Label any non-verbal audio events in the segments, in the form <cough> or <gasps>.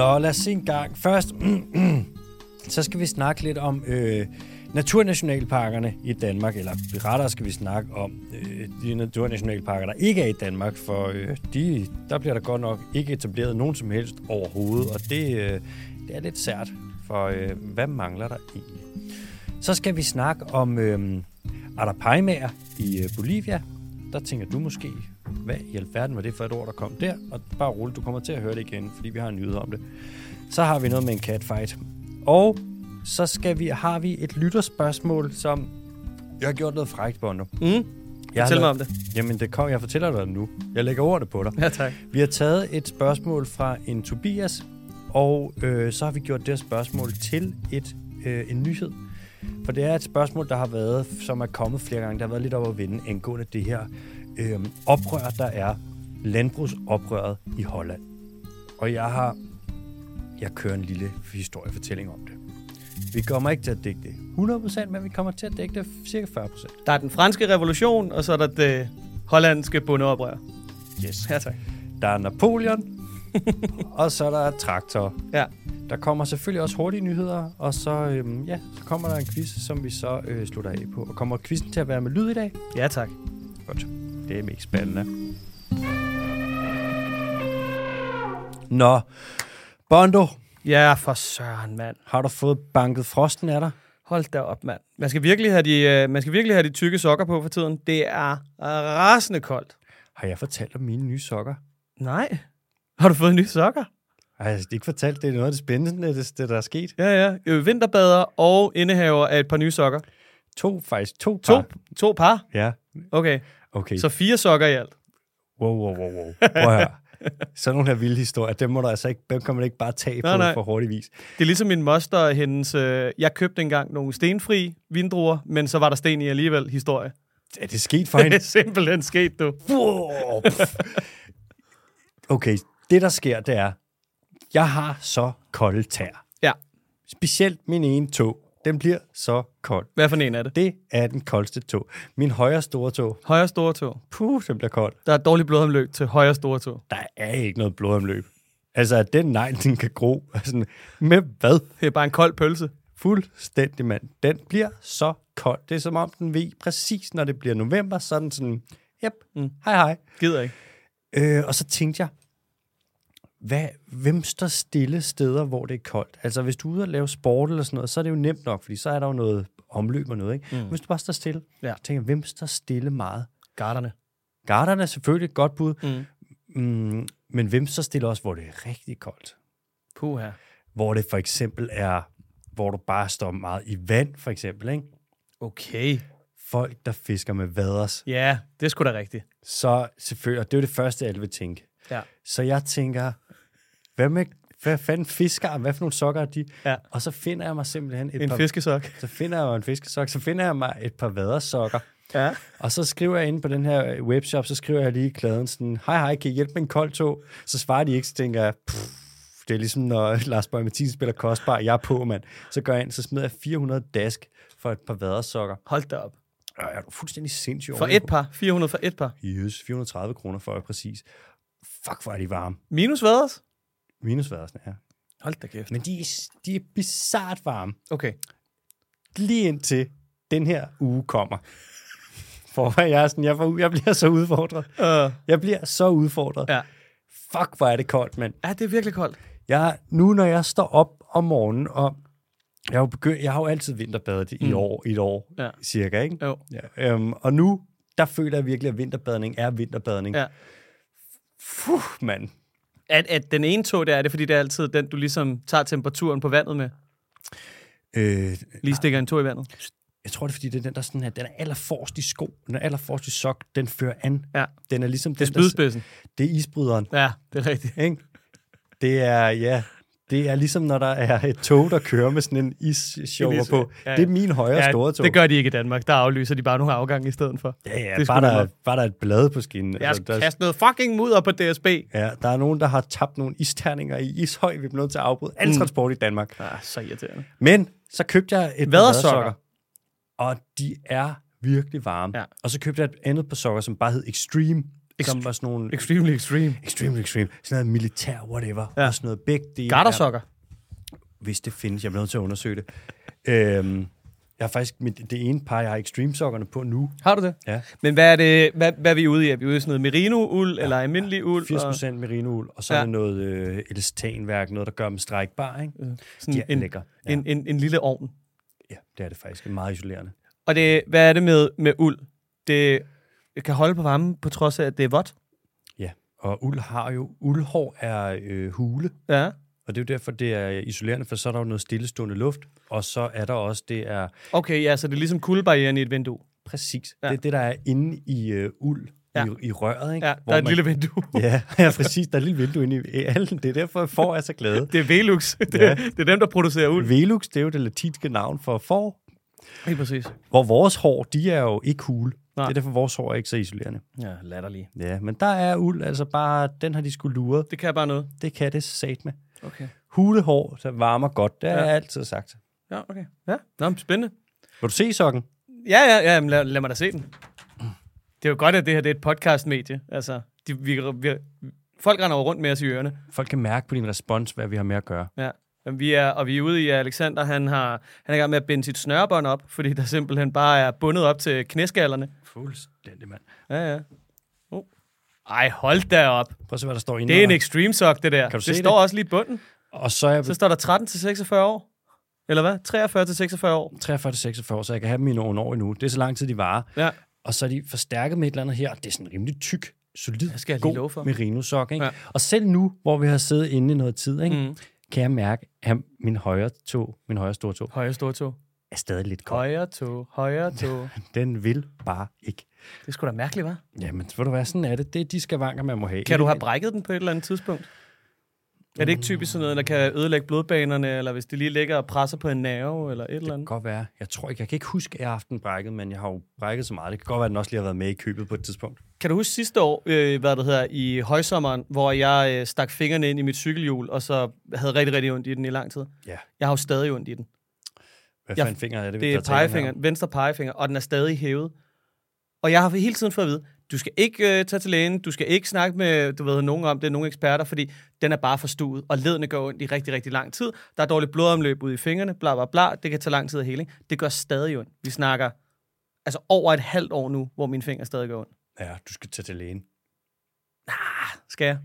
Nå, lad os se en gang. Først, <clears throat> så skal vi snakke lidt om øh, naturnationalparkerne i Danmark, eller rettere skal vi snakke om øh, de naturnationalparker, der ikke er i Danmark, for øh, de, der bliver der godt nok ikke etableret nogen som helst overhovedet, og det, øh, det er lidt sært, for øh, hvad mangler der egentlig? Så skal vi snakke om øh, Arapaimaer i øh, Bolivia. Der tænker du måske, hvad i alverden var det for et ord, der kom der? Og bare roligt, du kommer til at høre det igen, fordi vi har en nyhed om det. Så har vi noget med en catfight. Og så skal vi, har vi et lytterspørgsmål, som jeg har gjort noget frækt, Bondo. Mm. Jeg har Fortæl mig om det. Jamen, det kom, jeg fortæller dig nu. Jeg lægger ordet på dig. Ja, tak. Vi har taget et spørgsmål fra en Tobias, og øh, så har vi gjort det spørgsmål til et, øh, en nyhed. For det er et spørgsmål, der har været, som er kommet flere gange. Der har været lidt over at vinde angående det her øh, oprør, der er landbrugsoprøret i Holland. Og jeg har, jeg kører en lille historiefortælling om det. Vi kommer ikke til at dække det 100%, men vi kommer til at dække det cirka 40%. Der er den franske revolution, og så er der det hollandske bondeoprør. Yes. Ja, tak. Der er Napoleon, <laughs> og så er der traktor. Ja. Der kommer selvfølgelig også hurtige nyheder, og så, øhm, ja, så kommer der en quiz, som vi så øh, slutter af på. Og kommer quizzen til at være med lyd i dag? Ja, tak. Godt. Det er mest spændende. Nå, Bondo, Ja, for søren, mand. har du fået banket frosten af dig? Hold da op, mand. Man skal virkelig have de, øh, man skal virkelig have de tykke sokker på for tiden. Det er rasende koldt. Har jeg fortalt om mine nye sokker? Nej. Har du fået nye sokker? Har jeg ikke fortalt, det er noget af det spændende, det, det der er sket? Ja, ja. Øh, Vinterbader og indehaver af et par nye sokker. To, faktisk to To, par. to par? Ja, Okay. Okay. Så fire sokker i alt. Wow, wow, wow, wow. Prøv her. Sådan nogle her vilde historier, dem må du altså ikke, dem kan man ikke bare tage Nej, på nej. for hurtig vis. Det er ligesom min moster og hendes... Øh, jeg købte engang nogle stenfri vindruer, men så var der sten i alligevel historie. Er det sket for <laughs> Det hende? er simpelthen sket, du. Wow, okay, det der sker, det er, jeg har så kolde tær. Ja. Specielt min ene tog. Den bliver så kold. Hvad for en er det? Det er den koldeste tog. Min højre store tog, Højre store tog. puh, den bliver kold. Der er dårligt blodomløb til højre store tog. Der er ikke noget blodomløb. Altså, at den negl, den kan gro. <laughs> Altså, med hvad? Det er bare en kold pølse. Fuldstændig, mand. Den bliver så kold. Det er som om, den ved præcis, når det bliver november, så er den sådan, yep, mm. hej hej. Gider ikke. Øh, og så tænkte jeg, hvad, hvem står stille steder, hvor det er koldt? Altså, hvis du er ude og lave sport eller sådan noget, så er det jo nemt nok, fordi så er der jo noget omløb og noget, ikke? Mm. Hvis du bare står stille, Ja. så tænker hvem står stille meget? Garderne. Garderne er selvfølgelig et godt bud, Mm. mm, men hvem står stille også, hvor det er rigtig koldt? Puh her. Hvor det for eksempel er, hvor du bare står meget i vand, for eksempel, ikke? Okay. Folk, der fisker med vaders. Ja, det er sgu da rigtigt. Så selvfølgelig, og det er jo det første, alle vil tænke. Ja. Så jeg tænker, hvad med, hvad fanden fisker, hvad for nogle sokker er de? Ja. Og så finder jeg mig simpelthen et En par, fiskesok. så finder jeg jo en fiskesok, så finder jeg mig et par vadersokker. Ja. Og så skriver jeg inde på den her webshop, så skriver jeg lige i klæden sådan, hej hej, kan I hjælpe med en kold tog? Så svarer de ikke, så tænker jeg, "Pff, det er ligesom når <laughs> Lars Bøge Mathisen spiller kostbar, jeg er på, mand. Så går jeg ind, så smider jeg 400 dask for et par vadersokker. Hold da op. Øh, er du fuldstændig sindssyg For et par. 400 for et par. Yes, 430 kroner for det præcis. Fuck, hvor er de varme. Minus vaders? Minusværelsen, ja. Hold da kæft. Men de, er- de er bizart varme. Okay. Lige indtil den her uge kommer. For jeg, er sådan, jeg, får, jeg bliver så udfordret. Uh, Jeg bliver så udfordret. ja. Fuck, hvor er det koldt, mand. ja, det er virkelig koldt. Jeg, nu, når jeg står op om morgenen, og jeg har jo, begyndt, jeg har jo altid vinterbadet i Mm. år, i et år, Ja. cirka, ikke? Jo. Ja, øhm, og nu, der føler jeg virkelig, at vinterbadning er vinterbadning. Ja. Fuh, mand. At, at den ene tog, det er det, fordi det er altid den, du ligesom tager temperaturen på vandet med. Øh, Lige stikker en tog i vandet. jeg tror, det er, fordi det er den, der sådan her, den er allerforrest i sko, den er allerforrest i sok, den fører an. Ja. Den er ligesom Det er den, der, spydspidsen. det er isbryderen, Ja, det er rigtigt. ikke? Det er, ja, det er ligesom, når der er et tog, der kører med sådan en isshower på. ja, ja. Det er min højre Ja, store tog. det gør de ikke i Danmark. Der aflyser de bare nogle afgange i stedet for. Ja, ja, Det bare, der, bare der er et blad på skinnen. Jeg Altså, skal der, kaste noget fucking mudder på DSB. ja, der er nogen, der har tabt nogle isterninger i ishøj. Vi bliver nødt til at afbryde al Mm. transport i Danmark. Ah, så irriterende. Men så købte jeg et vadersokker, og de er virkelig varme. Ja. Og så købte jeg et andet par sokker, som bare hed Extreme. Som var sådan nogle Extremely extreme. extreme, extreme, sådan noget militær, whatever, Ja. og sådan noget begge dele. Gartersokker. er- Hvis det findes, jeg bliver nødt til at undersøge det. Øhm, jeg har faktisk, mit, det ene par, jeg har extreme sokkerne på nu. Har du det? Ja. Men hvad er det, hvad, hvad er vi ude i? Er vi ude i sådan noget merino-uld, ja. eller almindelig uld? 80% og merinoul, og så Ja. er det noget øh, elastanværk, noget, der gør dem strækbar, ikke? sådan De er en, lækre. Ja. en, en, en lille ovn. ja, det er det faktisk. Meget isolerende. Og det, hvad er det med, med uld? Det kan holde på varmen, på trods af, at det er vådt. Ja, og uld har jo, uldhår er øh, hule, Ja. og det er jo derfor, det er isolerende, for så er der jo noget stillestående luft, og så er der også, det er Okay, ja, så det er ligesom kuldebarrieren i et vindue. præcis, Ja. det er det, der er inde i øh, uld, Ja. i, i røret, ikke? Ja, Hvor der er et man- lille vindue. <laughs> Ja, ja, præcis. Der er et lille vindue inde i i alden. Det er derfor, får er så glade. <laughs> Det er Velux. <laughs> Det, Ja. det er dem, der producerer uld. Velux, det er jo det latinske navn for får. Helt præcis. Hvor vores hår, de er jo ikke hule. Nej. Det er derfor, vores hår er ikke så isolerende. Ja, latterlig. Ja, men der er uld, altså bare, den har de skulle lure. Det kan bare noget. Det kan det sat med. Okay. Hulehår, der varmer godt, det har Ja. altid sagt. Ja, okay. Ja, Nå, spændende. Vil du se sokken? Ja, ja, ja, men lad, lad mig da se den. Det er jo godt, at det her det er et podcastmedie. Altså, de, vi, vi, folk render rundt med os i ørerne. Folk kan mærke på din respons, hvad vi har med at gøre. Ja. Vi er, og vi er ude i, at Alexander han, har, han er i gang med at binde sit snørebånd op, fordi der simpelthen bare er bundet op til knæskallerne. Fuldstændig, mand. Ja, ja. Oh. Ej, hold da op. Prøv at se, hvad der står inde. Det er en extreme sock, det der. Kan du det se står det? også lige i bunden. Og så er jeg Så står der 13 til 46 år. Eller hvad? 43 til 46 år. 43 til 46, så jeg kan have dem i nogle år endnu. Det er så lang tid, de varer. Ja. Og så er de forstærket med et eller andet her. Det er sådan rimelig tyk, solid, skal jeg lige god merino-sok. Ikke? Ja. Og selv nu, hvor vi har siddet inde i noget tid, ikke? Mm. Kan jeg mærke, at min højre tog, min højre store tog, Højre store tog. er stadig lidt kold. Højre tog. Højre tog. <laughs> Den vil bare ikke. Det er sgu da mærkeligt, hva'? Jamen, ved du hvad, sådan er det. Det er de skavanker, man må have. Kan du have brækket den på et eller andet tidspunkt? Er det ikke typisk sådan noget, der kan ødelægge blodbanerne, eller hvis det lige ligger og presser på en nerve, eller et eller Det kan andet? godt være. Jeg tror ikke, jeg kan ikke huske, at jeg har haft den brækket, men jeg har jo brækket så meget. Det kan godt være, at den også lige har været med i købet på et tidspunkt. Kan du huske sidste år, øh, hvad det hedder, i højsommeren, hvor jeg øh, stak fingrene ind i mit cykelhjul, og så havde rigtig, rigtig ondt i den i lang tid? Ja. Jeg har jo stadig ondt i den. Hvad Jeg- fanden finger er det, Det er pegefingeren, venstre pegefinger, og den er stadig hævet. Og jeg har hele tiden fået at vide, du skal ikke øh, tage til lægen, du skal ikke snakke med du ved, nogen om det, nogle eksperter, fordi den er bare forstuet, og ledene går ondt i rigtig, rigtig lang tid. Der er dårligt blodomløb ude i fingrene, bla bla bla, det kan tage lang tid at hele. Det gør stadig ondt. Vi snakker altså over et halvt år nu, hvor mine fingre stadig går ondt. Ja, du skal tage til lægen. Skal jeg?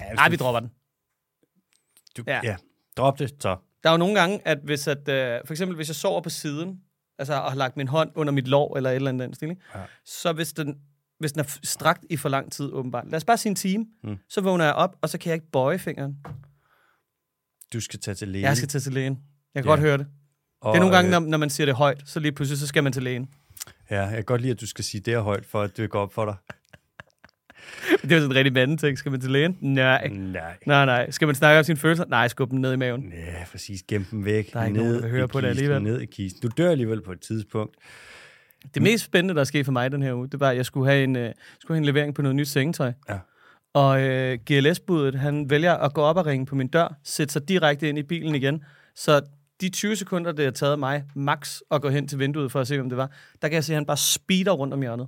Ja, Nej, vi dropper den. Du, Ja. ja. Drop det, så. Der er jo nogle gange, at hvis at, øh, for eksempel hvis jeg sover på siden, altså og har lagt min hånd under mit lår, eller et eller andet den stil, ikke? Ja. så hvis den, hvis den er strakt i for lang tid, åbenbart, lad os bare sige en time, Mm. så vågner jeg op, og så kan jeg ikke bøje fingeren. Du skal tage til lægen. Jeg skal til til lægen. Jeg kan Ja. godt høre det. og, Det er nogle gange, øh, når, når man siger det højt, så lige pludselig, så skal man til lægen. Ja, jeg kan godt lide, at du skal sige det højt, for at det går op for dig. <laughs> Det er jo sådan en rigtig manden ting. Skal man til lægen? Nej. Nej. Nej, nej. Skal man snakke om sine følelser? Nej, skub dem ned i maven. Ja, præcis. Gem dem væk. Der er ikke ned nogen, der vil høre i på det alligevel. Ned i kisten. Du dør alligevel på et tidspunkt. Det mest spændende, der er sket for mig den her uge, det var, at jeg skulle have en, øh, skulle have en levering på noget nyt sengetøj. Ja. Og øh, GLS-budet, han vælger at gå op og ringe på min dør, sætte sig direkte ind i bilen igen. Så de 20 sekunder, det har taget mig max at gå hen til vinduet for at se, hvem det var, der kan jeg se, at han bare speeder rundt om hjørnet.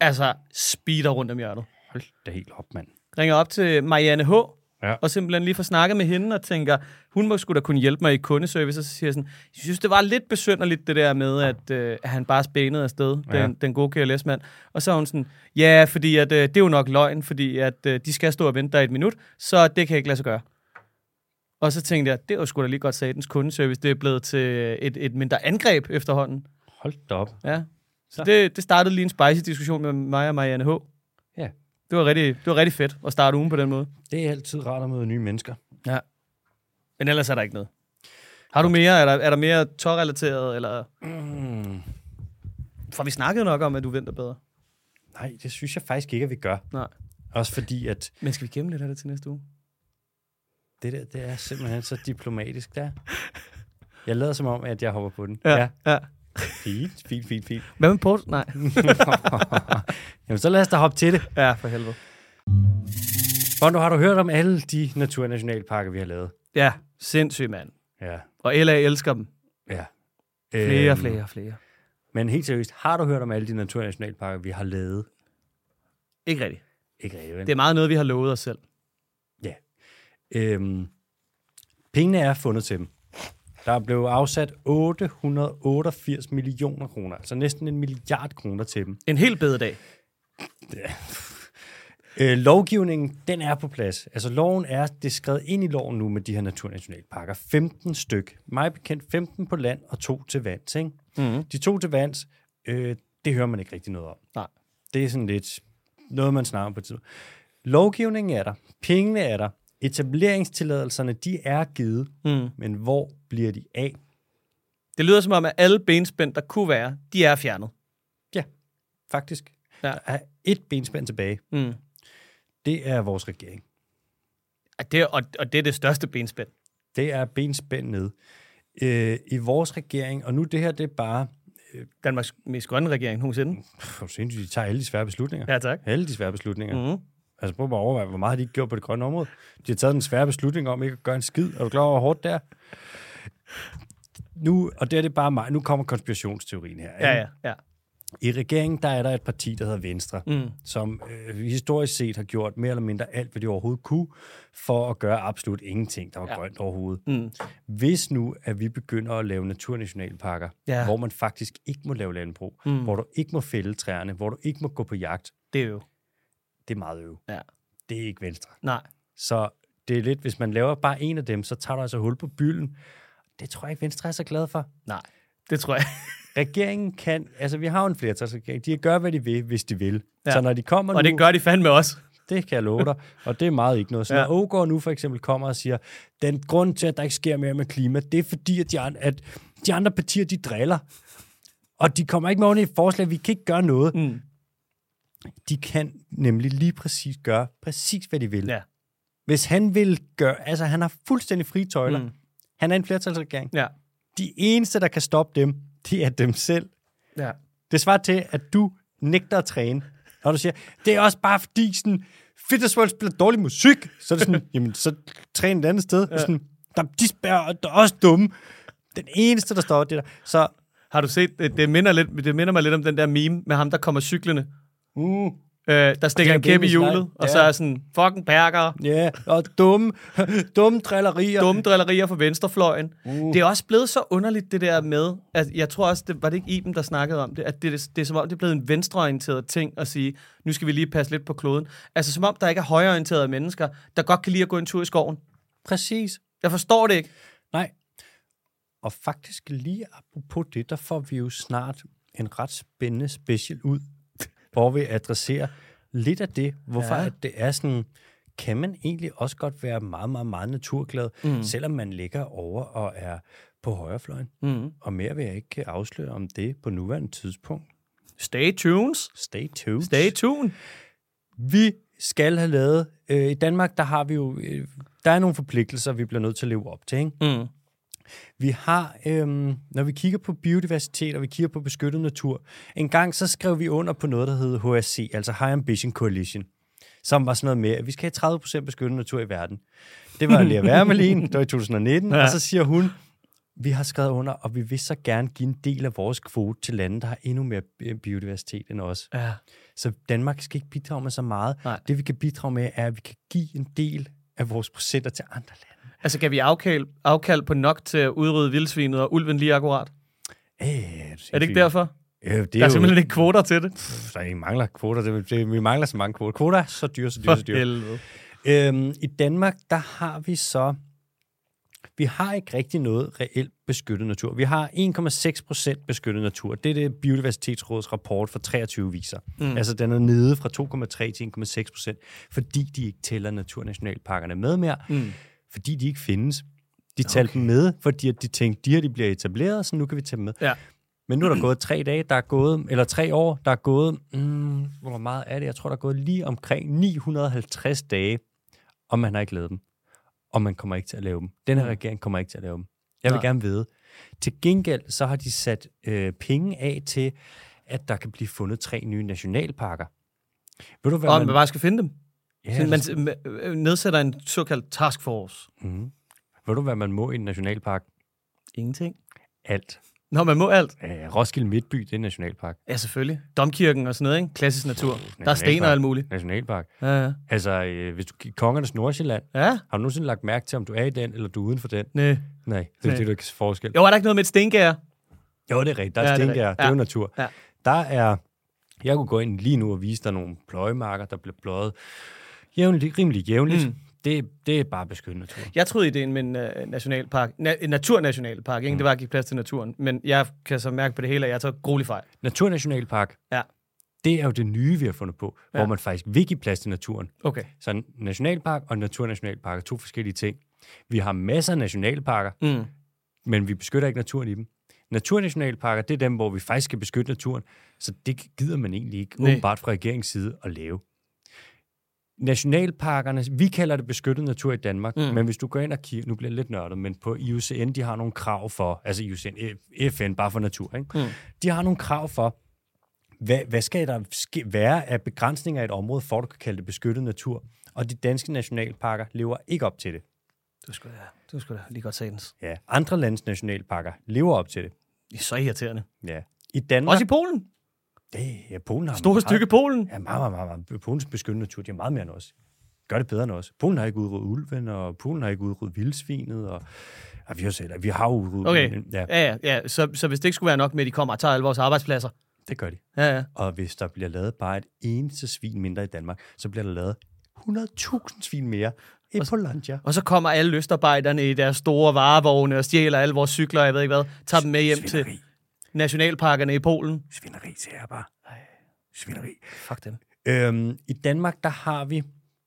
Altså, speeder rundt om hjørnet. Hold da helt op, mand. Ringer op til Marianne H., Ja. og simpelthen lige får snakket med hende og tænker, hun må sgu da kunne hjælpe mig i kundeservice, og så siger jeg sådan, jeg synes, det var lidt besynderligt det der med, at, øh, at han bare spænede afsted, Ja. den, den gode KLS-mand. Og så er hun sådan, ja, fordi at, øh, det er jo nok løgn, fordi at øh, de skal stå og vente der et minut, så det kan jeg ikke lade sig gøre. Og så tænkte jeg, det var sgu da lige godt satens kundeservice, det er blevet til et, et mindre angreb efterhånden. Hold da op. Ja. Så Så. det, det startede lige en spicy diskussion med mig og Marianne H. Ja. Det var, rigtig, det var rigtig fedt at starte ugen på den måde. Det er altid rart at møde nye mennesker. Ja. Men ellers er der ikke noget. Har du mere? Er der, er der mere tårrelateret, eller Mm. får vi snakket nok om, at du venter bedre? Nej, det synes jeg faktisk ikke, at vi gør. Nej. Også fordi, at Men skal vi gemme lidt af det til næste uge? det der, det er simpelthen så diplomatisk der. Jeg lader som om, at jeg hopper på den. ja. Fint, fint, fint, fint. Hvad med port? Nej. <laughs> Jamen, så lad os da hoppe til det. ja, for helvede. Bondo, har du hørt om alle de naturnationalparker, vi har lavet? Ja, sindssygt, mand. Ja. Og LA elsker dem. ja. Flere, Øhm, flere, flere. Men helt seriøst, har du hørt om alle de naturnationalparker, vi har lavet? Ikke rigtigt. Ikke rigtig, vel? Det er meget noget, vi har lovet os selv. Øhm, pengene er fundet til dem. Der blev afsat 888 millioner kroner, altså næsten en milliard kroner til dem. En helt bedre dag. Øh, lovgivningen, den er på plads. Altså loven er, det er skrevet ind i loven nu med de her naturnationalparker. 15 styk. Mig bekendt 15 på land og to til vands. Ikke? Mm-hmm. De to til vands, øh, det hører man ikke rigtig noget om. Nej. Det er sådan lidt noget, man snakker om på tid. Lovgivningen er der. Pengene er der. Etableringstilladelserne, de er givet. Mm. Men hvor bliver de af? Det lyder som om, at alle benspænd, der kunne være, de er fjernet. Faktisk. Ja. Der er et benspænd tilbage. Mm. Det er vores regering. Og, det, og, og det er det største benspænd. Det er benspænd ned. Øh, I vores regering, og nu det her, det er bare... Danmarks mest grønne regering nogensinde. For sindssygt, de tager alle de svære beslutninger. Ja, tak. Alle de svære beslutninger. Mm. Altså prøv bare at overveje, hvor meget har de ikke gjort på det grønne område. De har taget den svære beslutning om ikke at gøre en skid. Er du klar over, hvor hårdt det er? Nu, og det er det bare mig. Nu kommer konspirationsteorien her. Ja, ikke? ja, ja. I regeringen, der er der et parti, der hedder Venstre, Mm. som øh, historisk set har gjort mere eller mindre alt, hvad de overhovedet kunne, for at gøre absolut ingenting, der var Ja. grønt overhovedet. Mm. Hvis nu, at vi begynder at lave naturnationalparker, Ja. hvor man faktisk ikke må lave landbrug, mm. hvor du ikke må fælde træerne, hvor du ikke må gå på jagt, Det er jo. Det er meget øv. Ja. Det er ikke Venstre. Nej. Så det er lidt, hvis man laver bare en af dem, så tager du altså hul på bylden. Det tror jeg ikke, Venstre er så glad for. Nej. Det tror jeg. <laughs> Regeringen kan, altså vi har jo en flertalsregering, de kan gøre, hvad de vil, hvis de vil. Ja. Så når de kommer Og nu, det gør de fandme også. det kan jeg love dig, og det er meget ikke noget. Så Ja. når Ågaard nu for eksempel kommer og siger, den grund til, at der ikke sker mere med klima, det er fordi, at de, andre, at de andre partier, de driller. Og de kommer ikke med et forslag, vi kan ikke gøre noget. Mm. De kan nemlig lige præcis gøre præcis, hvad de vil. Ja. Hvis han vil gøre, altså han har fuldstændig frie tøjler. Mm. Han er en flertalsregering. Ja. De eneste, der kan stoppe dem, det er dem selv. Ja. Det svarer til, at du nægter at træne. Og du siger, det er også bare fordi sådan, Fitness spiller dårlig musik. Så er det sådan, <laughs> jamen så træn et andet sted. Ja. Sådan, der, de spærrer, der er også dumme. Den eneste, der står det der. Så, Har du set, det, minder lidt, det minder mig lidt om den der meme med ham, der kommer cyklende. Uh, Øh, der stikker er en kæp i hjulet, Leif. og så Ja. er sådan, fucking perker, ja, og dumme, <laughs> dumme drillerier. dumme drillerier for venstrefløjen. Uh. Det er også blevet så underligt, det der med, at jeg tror også, det var det ikke Iben, der snakkede om det, at det, det, det er som om, det er blevet en venstreorienteret ting at sige, nu skal vi lige passe lidt på kloden. Altså som om, der ikke er højreorienterede mennesker, der godt kan lide at gå en tur i skoven. Præcis. Jeg forstår det ikke. Nej. Og faktisk lige apropos det, der får vi jo snart en ret spændende special ud, hvor vi adresserer lidt af det, hvorfor Ja. at det er sådan, kan man egentlig også godt være meget, meget, meget naturglad, mm. selvom man ligger over og er på højrefløjen. Mm. Og mere vil jeg ikke afsløre om det på nuværende tidspunkt. Stay tuned. Stay tuned. Stay tuned. Vi skal have lavet, øh, i Danmark, der har vi jo, øh, der er nogle forpligtelser, vi bliver nødt til at leve op til, ikke? Mm. Vi har, øhm, når vi kigger på biodiversitet, og vi kigger på beskyttet natur, en gang så skrev vi under på noget, der hed HSC, altså High Ambition Coalition, som var sådan noget med, at vi skal have 30% beskyttet natur i verden. Det var Lea Wermelin, <laughs> det var i 2019, Ja. og så siger hun, vi har skrevet under, og vi vil så gerne give en del af vores kvote til lande, der har endnu mere bi- biodiversitet end os. Ja. Så Danmark skal ikke bidrage med så meget. Nej. Det vi kan bidrage med, er, at vi kan give en del af vores procenter til andre lande. Altså, kan vi afkald, afkald på nok til at udrydde vildsvinet og ulven lige akkurat? Øh, Er det ikke derfor? Ja, det Der er jo- simpelthen ikke kvoter til det. Pff, der ikke mangler kvoter. Det, det, vi mangler så mange kvoter. Kvoter er så dyre, så dyre, så dyre. Øhm, I Danmark, der har vi så... Vi har ikke rigtig noget reelt beskyttet natur. Vi har 1,6 procent beskyttet natur. Det er det Biodiversitetsrådets rapport for 23 viser. Mm. Altså, den er nede fra 2,3 til 1,6 procent, fordi de ikke tæller naturnationalparkerne med mere, Mm. Fordi de ikke findes. De talte dem med, fordi de tænkte, de her de bliver etableret, så nu kan vi tage dem med. Ja. Men nu er der gået tre dage, der er gået, eller tre år, der er gået, mm, hvor meget er det? Jeg tror, der er gået lige omkring 950 dage, og man har ikke lavet dem. Og man kommer ikke til at lave dem. Den her Mm. regering kommer ikke til at lave dem. Jeg vil Nej. gerne vide. Til gengæld, så har de sat øh, penge af til, at der kan blive fundet tre nye nationalparker. Ved du, hvad Og man bare skal finde dem. Ja, man øh, nedsætter en såkaldt taskforce. mm, ved du, hvad man må i en nationalpark? Ingenting. Alt. Nå, man må alt. Øh, Roskilde Midtby, det er en nationalpark. Ja, selvfølgelig. Domkirken og sådan noget, ikke? Klassisk natur. Der er sten og alt muligt. Nationalpark. Ja, ja. Altså, øh, hvis du kigger Kongernes Nordsjælland, Ja, har du nogensinde lagt mærke til, om du er i den, eller du er uden for den? nej. Nej, det er Nej. det, du kan forskel. Jo, er der ikke noget med et stengær? Jo, det er rigtigt. Der er Ja, ja, det er Stengær. Det er jo natur. Ja. Der er... Jeg kunne gå ind lige nu og vise dig nogle pløjemarker, der bliver pløjet jævnligt, rimelig jævnligt. Mm. Det, det er bare beskyttet natur. Jeg troede, ideen med en uh, nationalpark, na- en naturnationalpark, ikke? Mm. det var at give plads til naturen. Men jeg kan så mærke på det hele, at jeg tager gruelig fejl. Naturnationalpark, Ja. det er jo det nye, vi har fundet på, Ja. hvor man faktisk vil give plads til naturen. Okay. Så nationalpark og naturnationalpark er to forskellige ting. Vi har masser af nationalparker, Mm. men vi beskytter ikke naturen i dem. Naturnationalparker, det er dem, hvor vi faktisk skal beskytte naturen, så det gider man egentlig ikke, Nej. åbenbart fra regeringens side, at lave. Nationalparkerne, vi kalder det beskyttet natur i Danmark, Mm. men hvis du går ind og kigger, nu bliver det lidt nørdet, men på IUCN, de har nogle krav for, altså IUCN, FN, bare for natur, ikke? Mm. de har nogle krav for, hvad, hvad skal der ske, være af begrænsninger i et område, for at du kan kalde det beskyttet natur, og de danske nationalparker lever ikke op til det. Du skulle da, du skulle da lige godt sagtens. Ja. Andre landes nationalparker lever op til det. Det er så irriterende. Ja. I Danmark... Også i Polen. Det, ja, Polen har Store meget, stykke Polen. Ja, meget, meget, meget, meget. Polens beskyttede natur, de har meget mere end os. Gør det bedre end os. Polen har ikke udryddet ulven, og Polen har ikke udryddet vildsvinet, og, og vi har selv, vi har udryddet Okay. men, ja, Ja, ja, ja. Så, så hvis det ikke skulle være nok med, at de kommer og tager alle vores arbejdspladser. det gør de. Ja, ja. Og hvis der bliver lavet bare et eneste svin mindre i Danmark, så bliver der lavet 100.000 svin mere i Polandia. Og så kommer alle løstarbejderne i deres store varevogne og stjæler alle vores cykler, og jeg ved ikke hvad, tager dem med hjem til Svineri. Nationalparkerne i Polen. Svineri, siger jeg bare. Svineri. Fuck dem. Øhm, I Danmark, der har vi,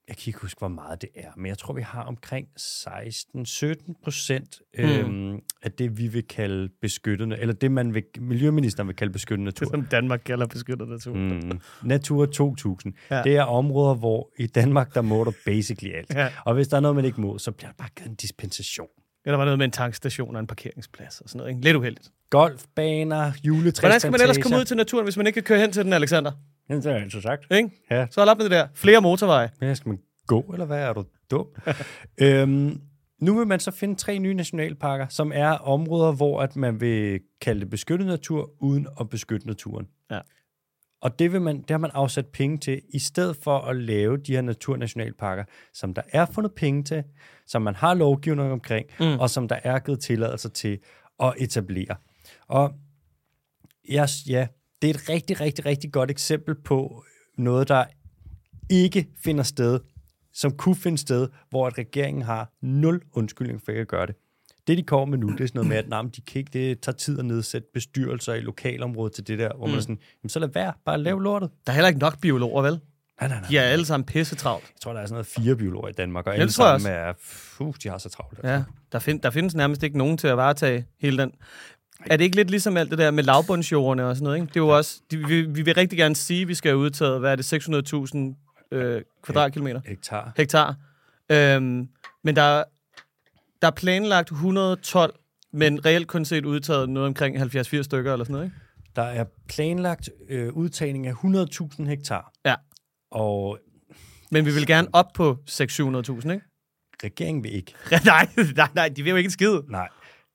jeg kan ikke huske, hvor meget det er, men jeg tror, vi har omkring 16-17 procent øhm, af det, vi vil kalde beskyttende, eller det, man vil, Miljøministeren vil kalde beskyttende natur. Som Danmark kalder beskyttet natur. Mm. Mm. Natur 2000. Ja. Ja. Det er områder, hvor i Danmark, der må du basically alt. Ja. Og hvis der er noget, man ikke må, så bliver der bare givet en dispensation. Eller var noget med en tankstation og en parkeringsplads og sådan noget. Ikke? Lidt uheldigt. Golfbaner, juletræsplantager. Hvordan skal man ellers komme ud til naturen, hvis man ikke kan køre hen til den, Alexander? Ja, det har jeg altså sagt. Ikke? Ja. Så hold op med det der. Flere motorveje. Men skal man gå, eller hvad er du dum? <laughs> øhm, nu vil man så finde tre nye nationalparker, som er områder, hvor at man vil kalde det beskyttet natur, uden at beskytte naturen. Ja. Og det, vil man, det har man afsat penge til, i stedet for at lave de her naturnationalparker, som der er fundet penge til, som man har lovgivning omkring, Mm. mm. og som der er givet tilladelser til at etablere. Og ja, ja, det er et rigtig, rigtig, rigtig godt eksempel på noget, der ikke finder sted, som kunne finde sted, hvor at regeringen har nul undskyldning for ikke at gøre det. Det, de kommer med nu, det er sådan noget med, at men de kan ikke, det tager tid at nedsætte bestyrelser i lokalområdet til det der, hvor mm. man er sådan, jamen, så lad være, bare lav lortet. Der er heller ikke nok biologer, vel? Nej, nej, nej. De er alle sammen pisse travlt. Jeg tror, der er sådan noget fire biologer i Danmark, og alle sammen er, uh, de har så travlt. Ja, der, find, der findes nærmest ikke nogen til at varetage hele den. Er det ikke lidt ligesom alt det der med lavbundsjordene og sådan noget? Ikke? Det er jo også, de, vi, vi vil rigtig gerne sige, at vi skal have udtaget, hvad er det, 600.000 øh, kvadratkilometer? Hektar. Hektar. Øhm, men der, der er planlagt 112, men reelt kun set udtaget noget omkring 70-80 stykker eller sådan noget, ikke? Der er planlagt øh, udtagning af 100.000 hektar. Ja. Og Men vi vil gerne op på 600-700.000, ikke? regeringen vil ikke. <laughs> nej, nej, nej, de vil jo ikke en skid. Nej.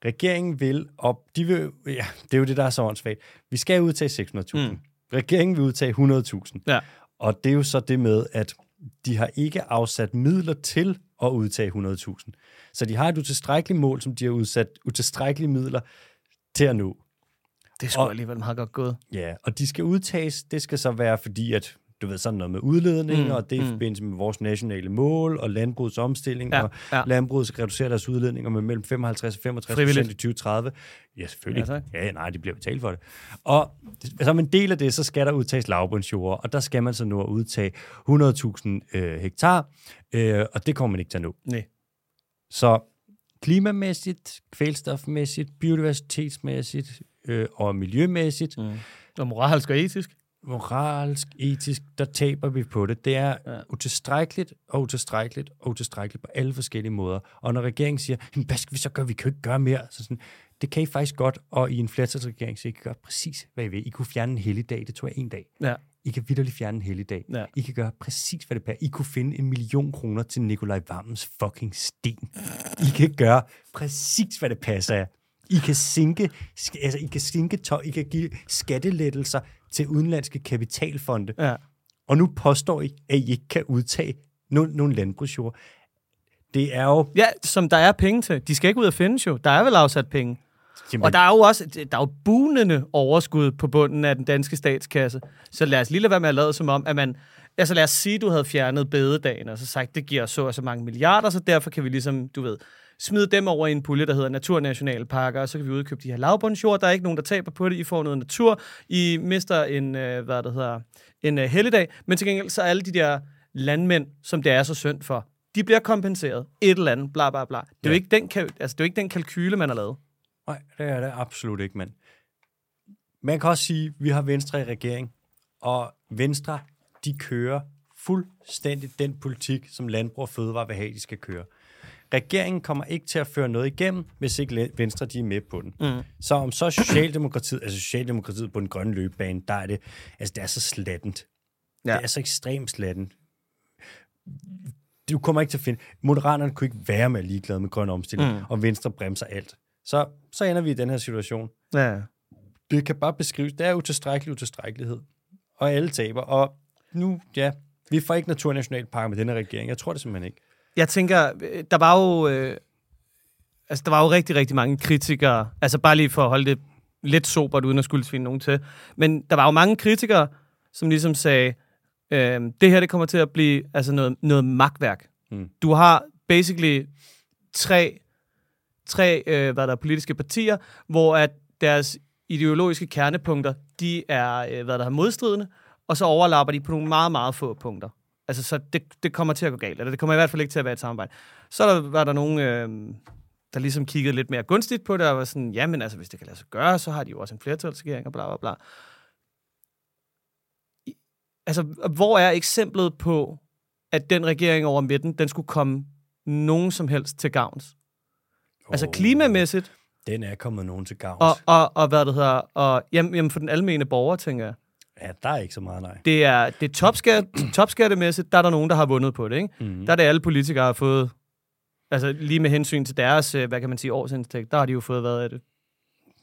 Regeringen vil op, de vil, ja, det er jo det, der er så åndssvagt. Vi skal udtage 600.000. Mm. Regeringen vil udtage 100.000. Ja. Og det er jo så det med, at de har ikke afsat midler til at udtage 100.000. Så de har et utilstrækkeligt mål, som de har udsat utilstrækkelige midler til at nå. Det Og- alligevel meget godt gået. Ja, og de skal udtages, det skal så være fordi, at du ved, sådan noget med udledning, Mm, og det er i mm. forbindelse med vores nationale mål, og landbrugets omstilling, Ja, og ja. landbruget skal reducere deres udledninger med mellem 55 og 65 Frivilligt. procent i 2030. Ja, selvfølgelig. Ja, tak. Ja, nej, de bliver betalt for det. Og som en del af det, så skal der udtages lavbundsjord, og der skal man så nå at udtage 100.000 øh, hektar, øh, og det kommer man ikke til at nå. Nej. Så klimamæssigt, kvælstofmæssigt, biodiversitetsmæssigt øh, og miljømæssigt, Mm. Og moralsk og etisk. Moralsk, etisk, der taber vi på det. Det er Ja. utilstrækkeligt og utilstrækkeligt og utilstrækkeligt på alle forskellige måder. Og når regeringen siger, "Jamen, hvad skal vi så gøre? Vi kan jo ikke gøre mere. Så sådan, det kan I faktisk godt, og i en flertalsregering, så I kan gøre præcis, hvad I vil. I kunne fjerne en helligdag, det tog jeg en dag. Ja. I kan vidderligt fjerne en helligdag. Ja. I kan gøre præcis, hvad det er. I kunne finde en million kroner til Nikolaj Vammens fucking sten. I kan gøre præcis, hvad det passer jer. I kan sinke, altså, I kan sinke tøj, I kan give skattelettelser til udenlandske kapitalfonde. Ja. Og nu påstår I, at I ikke kan udtage nogle, nogle landbrugsjord. Det er jo... ja, som der er penge til. De skal ikke ud og findes jo. Der er vel afsat penge. Jamen, Og der er jo også der er jo bunende overskud på bunden af den danske statskasse. Så lad os lige lade være med at lade som om, at man... Altså lad os sige, at du havde fjernet bededagen, og så sagt, det giver så og så mange milliarder, så derfor kan vi ligesom, du ved, smide dem over i en pulje, der hedder Naturnationalparker, og så kan vi udkøbe de her lavbundsjord. Der er ikke nogen, der taber på det. I får noget natur. I mister en, øh, hvad det hedder, en øh, helligdag. Men til gengæld, så er alle de der landmænd, som det er så synd for, de bliver kompenseret. Et eller andet, bla bla bla. Det er, Ja. jo, ikke den, altså, det er jo ikke den kalkyle, man har lavet. Nej, det er det absolut ikke, mand. Man kan også sige, at vi har Venstre i regering, og Venstre, de kører fuldstændig den politik, som Landbrug og Fødevare vil have, de skal køre. Regeringen kommer ikke til at føre noget igennem, hvis ikke Venstre de er med på den. Mm. Så om så Socialdemokratiet, altså Socialdemokratiet på den grønne løbebane, der er det, altså det er så slattent. Ja. Det er så ekstremt slattent. Du kommer ikke til at finde... Moderaterne kunne ikke være med ligeglade med grøn omstilling, mm. og Venstre bremser alt. Så, så ender vi i den her situation. Ja. Det kan bare beskrives. Det er utilstrækkelig utilstrækkelighed. Og alle taber. Og nu, ja, vi får ikke naturnationalpark med denne regering. Jeg tror det simpelthen ikke. Jeg tænker, øh, der var jo... Øh, altså, der var jo rigtig, rigtig mange kritikere. Altså, bare lige for at holde det lidt sobert, uden at skulle svine nogen til. Men der var jo mange kritikere, som ligesom sagde, øh, det her det kommer til at blive altså noget, noget magtværk. Mm. Du har basically tre, tre øh, hvad der er, politiske partier, hvor at deres ideologiske kernepunkter, de er øh, hvad der er modstridende, og så overlapper de på nogle meget, meget få punkter. Altså, så det, det kommer til at gå galt, eller det kommer i hvert fald ikke til at være et samarbejde. Så der, var der nogen, øh, der ligesom kiggede lidt mere gunstigt på det, og var sådan, jamen altså, hvis det kan lade sig gøre, så har de jo også en flertalsregering, og bla bla bla. I- Altså, hvor er eksemplet på, at den regering over midten, den skulle komme nogen som helst til gavns? Altså Åh, klimamæssigt, Den er kommet nogen til gavns. og, og, og hvad det hedder, og jamen, jamen for den almene borger, tænker jeg. Ja, der er ikke så meget, nej. Det er, det er topskat, <clears throat> topskattemæssigt, der er der nogen, der har vundet på det, ikke? Mm. Der er det alle politikere har fået, altså lige med hensyn til deres, øh, hvad kan man sige, årsindtægt, der har de jo fået, hvad er det?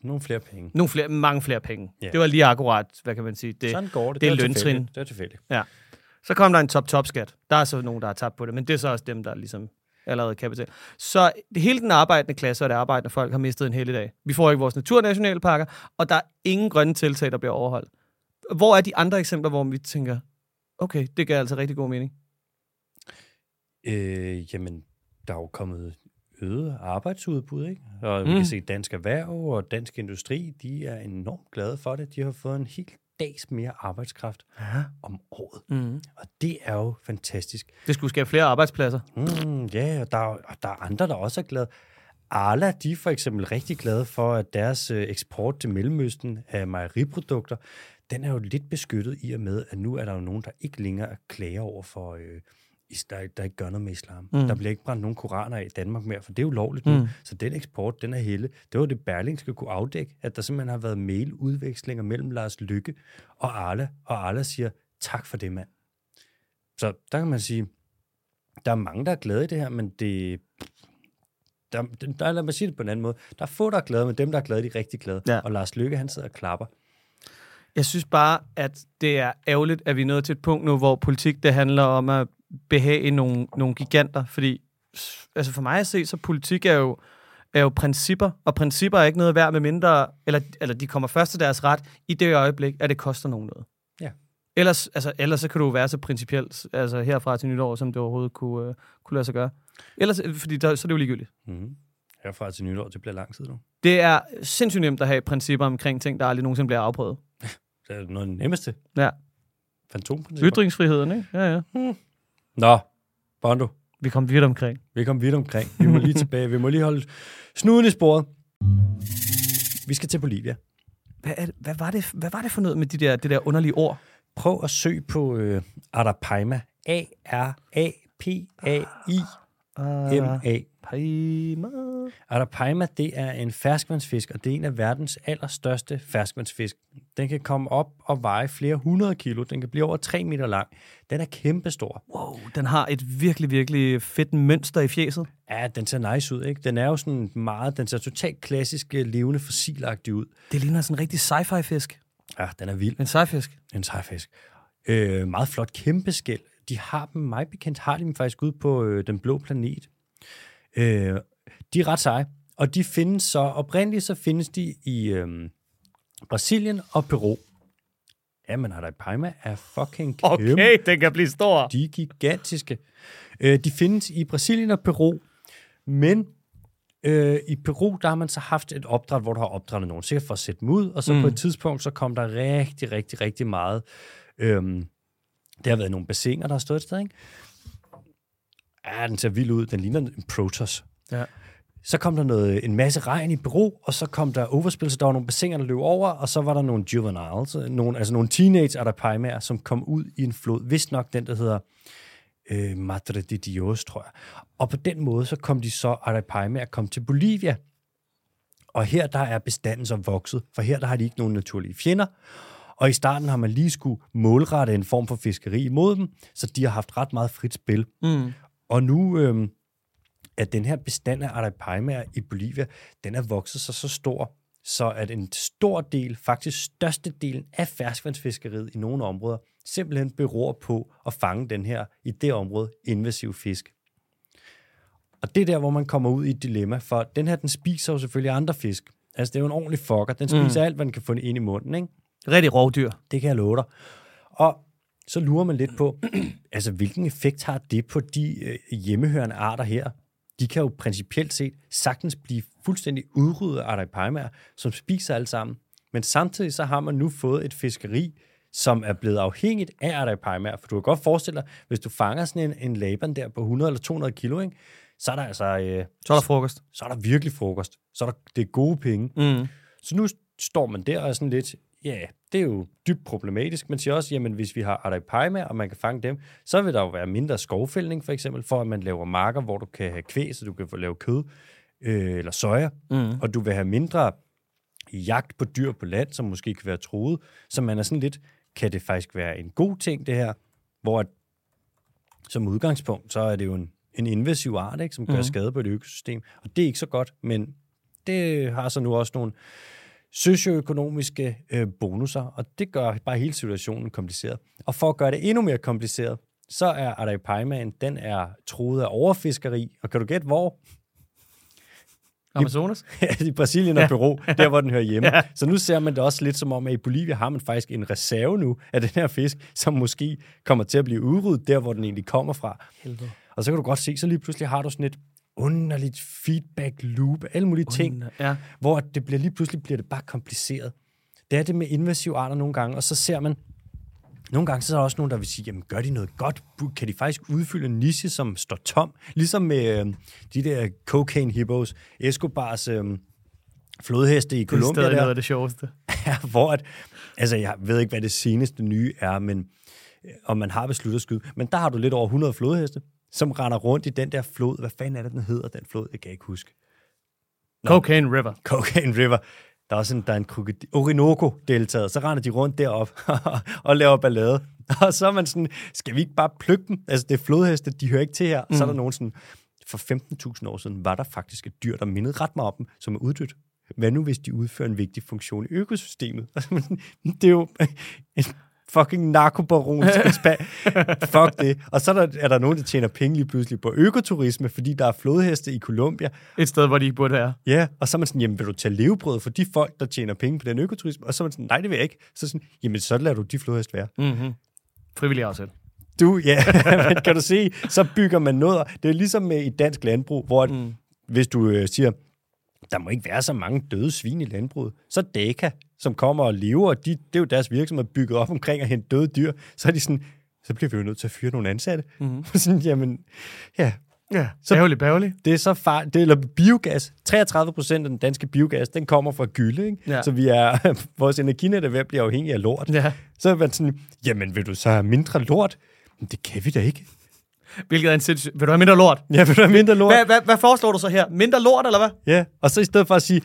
Nogle flere penge. Nogle flere, mange flere penge. Ja. Det var lige akkurat, hvad kan man sige. Det, Sådan går det. det er jo løntrin. tilfældigt. Det er tilfældigt. Så kom der en top-top-skat. Der er så nogen, der har tabt på det, men det er så også dem, der ligesom allerede kan betale. Så det, hele den arbejdende klasse og det arbejdende folk har mistet en hel dag. Vi får ikke vores naturnationalparker, og der er ingen grønne tiltag, der bliver overholdt. Hvor er de andre eksempler, hvor vi tænker, okay, det gør altså rigtig god mening? Øh, jamen, der er jo kommet øget arbejdsudbud, ikke? Og vi Mm. kan se Dansk Erhverv og Dansk Industri, de er enormt glade for det. De har fået en helt dags mere arbejdskraft Ja. om året. Mm. Og det er jo fantastisk. Det skulle skabe flere arbejdspladser. Mm, ja, og der, er- og der er andre, der også er glade. Arla, de er for eksempel rigtig glade for, at deres øh, eksport til Mellemøsten af mejeriprodukter, den er jo lidt beskyttet i og med, at nu er der jo nogen, der ikke længere klager over for, øh, der, der ikke gør noget med islam. Mm. Der bliver ikke brændt nogen koraner af i Danmark mere, for det er jo lovligt nu. Mm. Så den eksport, den er helle. Det var det, Berling skal kunne afdække, at der simpelthen har været mailudvekslinger mellem Lars Lykke og Arla, og Arla siger, tak for det, mand. Så der kan man sige, der er mange, der er glade i det her, men det... Der, der, lad mig sige det på en anden måde. Der er få, der er glade, men dem, der er glade, de er rigtig glade. Ja. Og Lars Lykke, han sidder og klapper. Jeg synes bare, at det er ærgerligt, at vi er nået til et punkt nu, hvor politik det handler om at behage nogle, nogle giganter. Fordi altså for mig at se, så politik er jo, er jo principper, og principper er ikke noget værd med mindre, eller, eller de kommer først til deres ret i det øjeblik, at det koster nogen noget. Ja. Ellers, altså, ellers så kan du være så principielt, altså herfra til nytår, som det overhovedet kunne, uh, kunne lade sig gøre. Ellers, øh, fordi der, så er det jo ligegyldigt. Mm-hmm. Herfra til nytår, det bliver lang tid nu. Det er sindssygt nemt at have principper omkring ting, der aldrig nogensinde bliver afprøvet. Det er noget af det nemmeste. Ja. Fantomprincipper. Ytringsfriheden, ikke? Ja, ja. Nå, Bondo, Vi kom vidt omkring. vi kom vidt omkring. Vi må lige tilbage. Vi må lige holde snuden i sporet. Vi skal til Bolivia. Hvad, er, hvad, var det, hvad var det for noget med de der, det der underlige ord? Prøv at søge på øh, Arapaima. A-R-A-P-A-I-M-A. Paima. Arapaima, det er en ferskvandsfisk, og det er en af verdens allerstørste ferskvandsfisk. Den kan komme op og veje flere hundrede kilo. Den kan blive over 3 meter lang. Den er kæmpestor. Wow, den har et virkelig, virkelig fedt mønster i fjeset. Ja, den ser nice ud, ikke? Den er jo sådan meget, den ser totalt klassisk øh, levende fossilagtig ud. Det ligner sådan en rigtig sci-fi fisk. Ja, den er vild. En sci-fisk. En sejfisk. Øh, meget flot kæmpe skæld. De har dem, mig bekendt, har de dem faktisk ude på øh, den blå planet. Øh, de er ret seje, og de findes så, oprindeligt så findes de i øh, Brasilien og Peru. Jamen, Arapaima er fucking kæmpe. Okay, den kan blive stor. De er gigantiske. Øh, de findes i Brasilien og Peru, men øh, i Peru, der har man så haft et opdræt, hvor du har opdrættet nogen, sikkert for at sætte dem ud, og så mm. på et tidspunkt, så kom der rigtig, rigtig, rigtig meget. Øhm, det har været nogle bassiner, der har stået et sted, ikke? Ja, den ser vild ud. Den ligner en Protoss. Ja. Så kom der noget, en masse regn i Peru, og så kom der overspil, så der var nogle bassiner, der løb over, og så var der nogle juveniles, nogle, altså nogle teenage arapaimærer, som kom ud i en flod. Vist nok den, der hedder øh, Madre de Dios, tror jeg. Og på den måde, så kom de så arapaimærer kom til Bolivia. Og her der er bestanden så vokset, for her der har de ikke nogen naturlige fjender. Og i starten har man lige skulle målrette en form for fiskeri imod dem, så de har haft ret meget frit spil. Mm. Og nu øh, er den her bestand af arapaimaer i Bolivia, den er vokset sig så stor, så at en stor del, faktisk størstedelen af ferskvandsfiskeriet i nogle områder, simpelthen beror på at fange den her, i det område, invasiv fisk. Og det er der, hvor man kommer ud i et dilemma, for den her, den spiser jo selvfølgelig andre fisk. Altså, det er jo en ordentlig fucker. Den spiser mm. alt, hvad den kan få ind i munden, ikke? Rigtig rovdyr. Det kan jeg love dig. Og så lurer man lidt på, <clears throat> altså hvilken effekt har det på de øh, hjemmehørende arter her? De kan jo principielt set sagtens blive fuldstændig udryddet af arapaimaer, som spiser alt sammen. Men samtidig så har man nu fået et fiskeri, som er blevet afhængigt af arapaimaer. For du kan godt forestille dig, hvis du fanger sådan en, en laban der på 100 eller 200 kilo, ikke? så er der altså øh, Så er der frokost. så er der virkelig frokost. Så er der, det er gode penge. Mm. Så nu står man der og er sådan lidt, ja, det er jo dybt problematisk. Man siger også, jamen hvis vi har arapaima, og man kan fange dem, så vil der jo være mindre skovfældning for eksempel, for at man laver marker, hvor du kan have kvæg, så du kan få lavet kød øh, eller soja, Mm. og du vil have mindre jagt på dyr på land, som måske kan være truet. Så man er sådan lidt, kan det faktisk være en god ting, det her? Hvor at, som udgangspunkt, så er det jo en, en invasiv art, ikke, som gør Mhm. skade på et økosystem. Og det er ikke så godt, men det har så nu også nogle socioøkonomiske øh, bonusser, og det gør bare hele situationen kompliceret. Og for at gøre det endnu mere kompliceret, så er Arapaimaen, den er truet af overfiskeri, og kan du gætte hvor? Amazonas? <laughs> i Brasilien og Peru, der hvor den hører hjemme. <laughs> Ja. Så nu ser man det også lidt som om, at i Bolivia har man faktisk en reserve nu af den her fisk, som måske kommer til at blive udryddet der, hvor den egentlig kommer fra. Helvede. Og så kan du godt se, så lige pludselig har du sådan et underligt feedback loop, alle mulige ting, Ja. hvor det bliver lige pludselig bliver det bare kompliceret. Det er det med invasive arter nogle gange, og så ser man, nogle gange så er der også nogen, der vil sige, jamen gør de noget godt? Kan de faktisk udfylde en niche, som står tom? Ligesom med øh, de der cocaine hippos, Escobars øh, flodheste i Det er Colombia noget af det sjoveste. <laughs> Ja, hvor at, altså jeg ved ikke, hvad det seneste nye er, men øh, om man har besluttet at skyde, men der har du lidt over 100 flodheste, som render rundt i den der flod. Hvad fanden er det, den hedder, den flod? Det kan jeg ikke huske. Nå. Cocaine River. Cocaine River. Der er også en, der er en krokodil, Orinoco-deltaget. Så render de rundt derop <laughs> og laver ballade. <laughs> Og så er man sådan, skal vi ikke bare plukke dem? Altså, det er flodheste, de hører ikke til her. Mm. Så er der nogen sådan, for 15.000 år siden var der faktisk et dyr, der mindede ret meget om dem, som er uddødt. Hvad nu, hvis de udfører en vigtig funktion i økosystemet? <laughs> det er jo fucking narkobaron. <laughs> Fuck det. Og så er der, er der nogen, der tjener penge lige pludselig på økoturisme, fordi der er flodheste i Colombia. Et sted, hvor de ikke burde være. Ja, og så er man sådan, jamen vil du tage levebrød for de folk, der tjener penge på den økoturisme? Og så er man sådan, nej, det vil jeg ikke. Så sådan, jamen så lader du de flodhest være. Mm-hmm. Frivillig aftale. Du, ja, <laughs> men kan du se, så bygger man noget. Det er ligesom med i dansk landbrug, hvor mm. hvis du øh, siger, der må ikke være så mange døde svin i landbruget, så Daka, som kommer og lever, og de, det er jo deres virksomhed bygget op omkring at hente døde dyr, så er de sådan, så bliver vi jo nødt til at fyre nogle ansatte. Mm. <laughs> sådan, jamen, ja, Ja, Så- ærgerligt bærgerligt. det er så far, det er eller biogas. 33 procent af den danske biogas, den kommer fra gylde, ikke? Ja. Så vi er, <laughs> vores energinet er ved at blive afhængig af lort. Ja. Så er man sådan, jamen vil du så have mindre lort? Men det kan vi da ikke. Hvilket er en sindssyg... Vil du have mindre lort? Ja, vil du have mindre lort? Hvad, hvad, hvad foreslår du så her? Mindre lort, eller hvad? Ja, og så i stedet for at sige,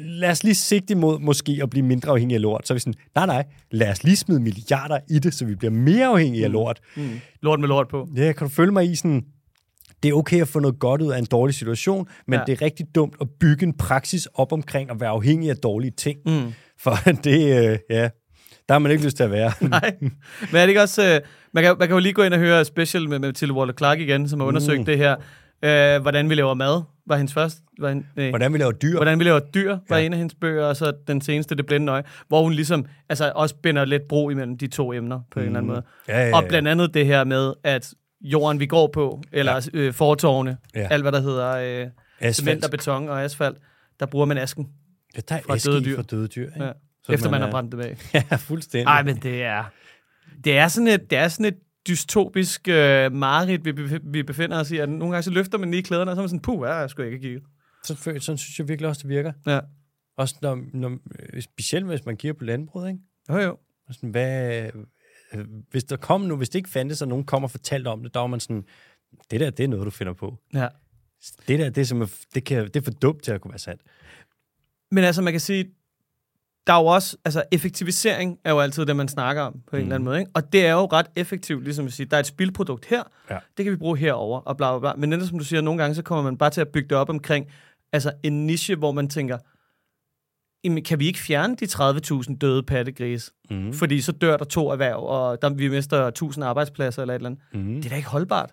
lad os lige sigte imod måske at blive mindre afhængige af lort. Så er vi sådan, nej, nej, lad os lige smide milliarder i det, så vi bliver mere afhængige af lort. Mm. Lort med lort på. Ja, kan du følge mig i sådan, det er okay at få noget godt ud af en dårlig situation, men ja. det er rigtig dumt at bygge en praksis op omkring at være afhængig af dårlige ting. Mm. For <laughs> det, øh, ja, der har man ikke lyst til at være. Nej. Men er det ikke også... Øh, man, kan, man kan jo lige gå ind og høre special med, med Mathilde Waller Clark igen, som har undersøgt Mm. det her. Øh, hvordan vi laver mad, var hendes første... Var hen, nej. Hvordan vi laver dyr. Hvordan vi laver dyr, var Ja. en af hendes bøger, og så den seneste, Det blinde øje, hvor hun ligesom altså også binder lidt bro imellem de to emner på en eller anden måde. Ja, ja, ja. Og blandt andet det her med, at jorden, vi går på, eller ja. øh, fortårne, ja. Alt hvad der hedder øh, cement og beton og asfalt, der bruger man asken, Ja, der er fra aske døde dyr. fra døde dyr. Ikke? ja. Så efter man er- har brændt dem af. <laughs> Ja, fuldstændig. Nej, men det er, det er sådan et, det er sådan et dystopisk øh, mareridt, vi, vi befinder os i. At nogle gange så løfter man lige klæderne, og så er man sådan, puh, jeg skulle ikke have kigget. Så, føl- sådan synes jeg virkelig også, det virker. Ja. Også når, når, øh, specielt hvis man kigger på landbruget, ikke? Jo, jo. Sådan, hvad, øh, hvis der kom nu, hvis det ikke fandtes, og nogen kom og fortalte om det, der var man sådan, det der, det er noget, du finder på. Ja. Det der, det er, som, det, kan, det er for dumt til at kunne være sandt. Men altså, man kan sige, der er jo også, altså effektivisering er jo altid det, man snakker om på en Mhm. eller anden måde. Ikke? Og det er jo ret effektivt, ligesom at sige, der er et spildprodukt her, Ja. det kan vi bruge herover og bla bla bla. Men netop som du siger, nogle gange så kommer man bare til at bygge det op omkring altså en niche, hvor man tænker, jamen, kan vi ikke fjerne de 30.000 døde pattegrise? Mm. Fordi så dør der to erhverv, og der, vi mister 1000 arbejdspladser eller et eller andet. Mm. Det er da ikke holdbart.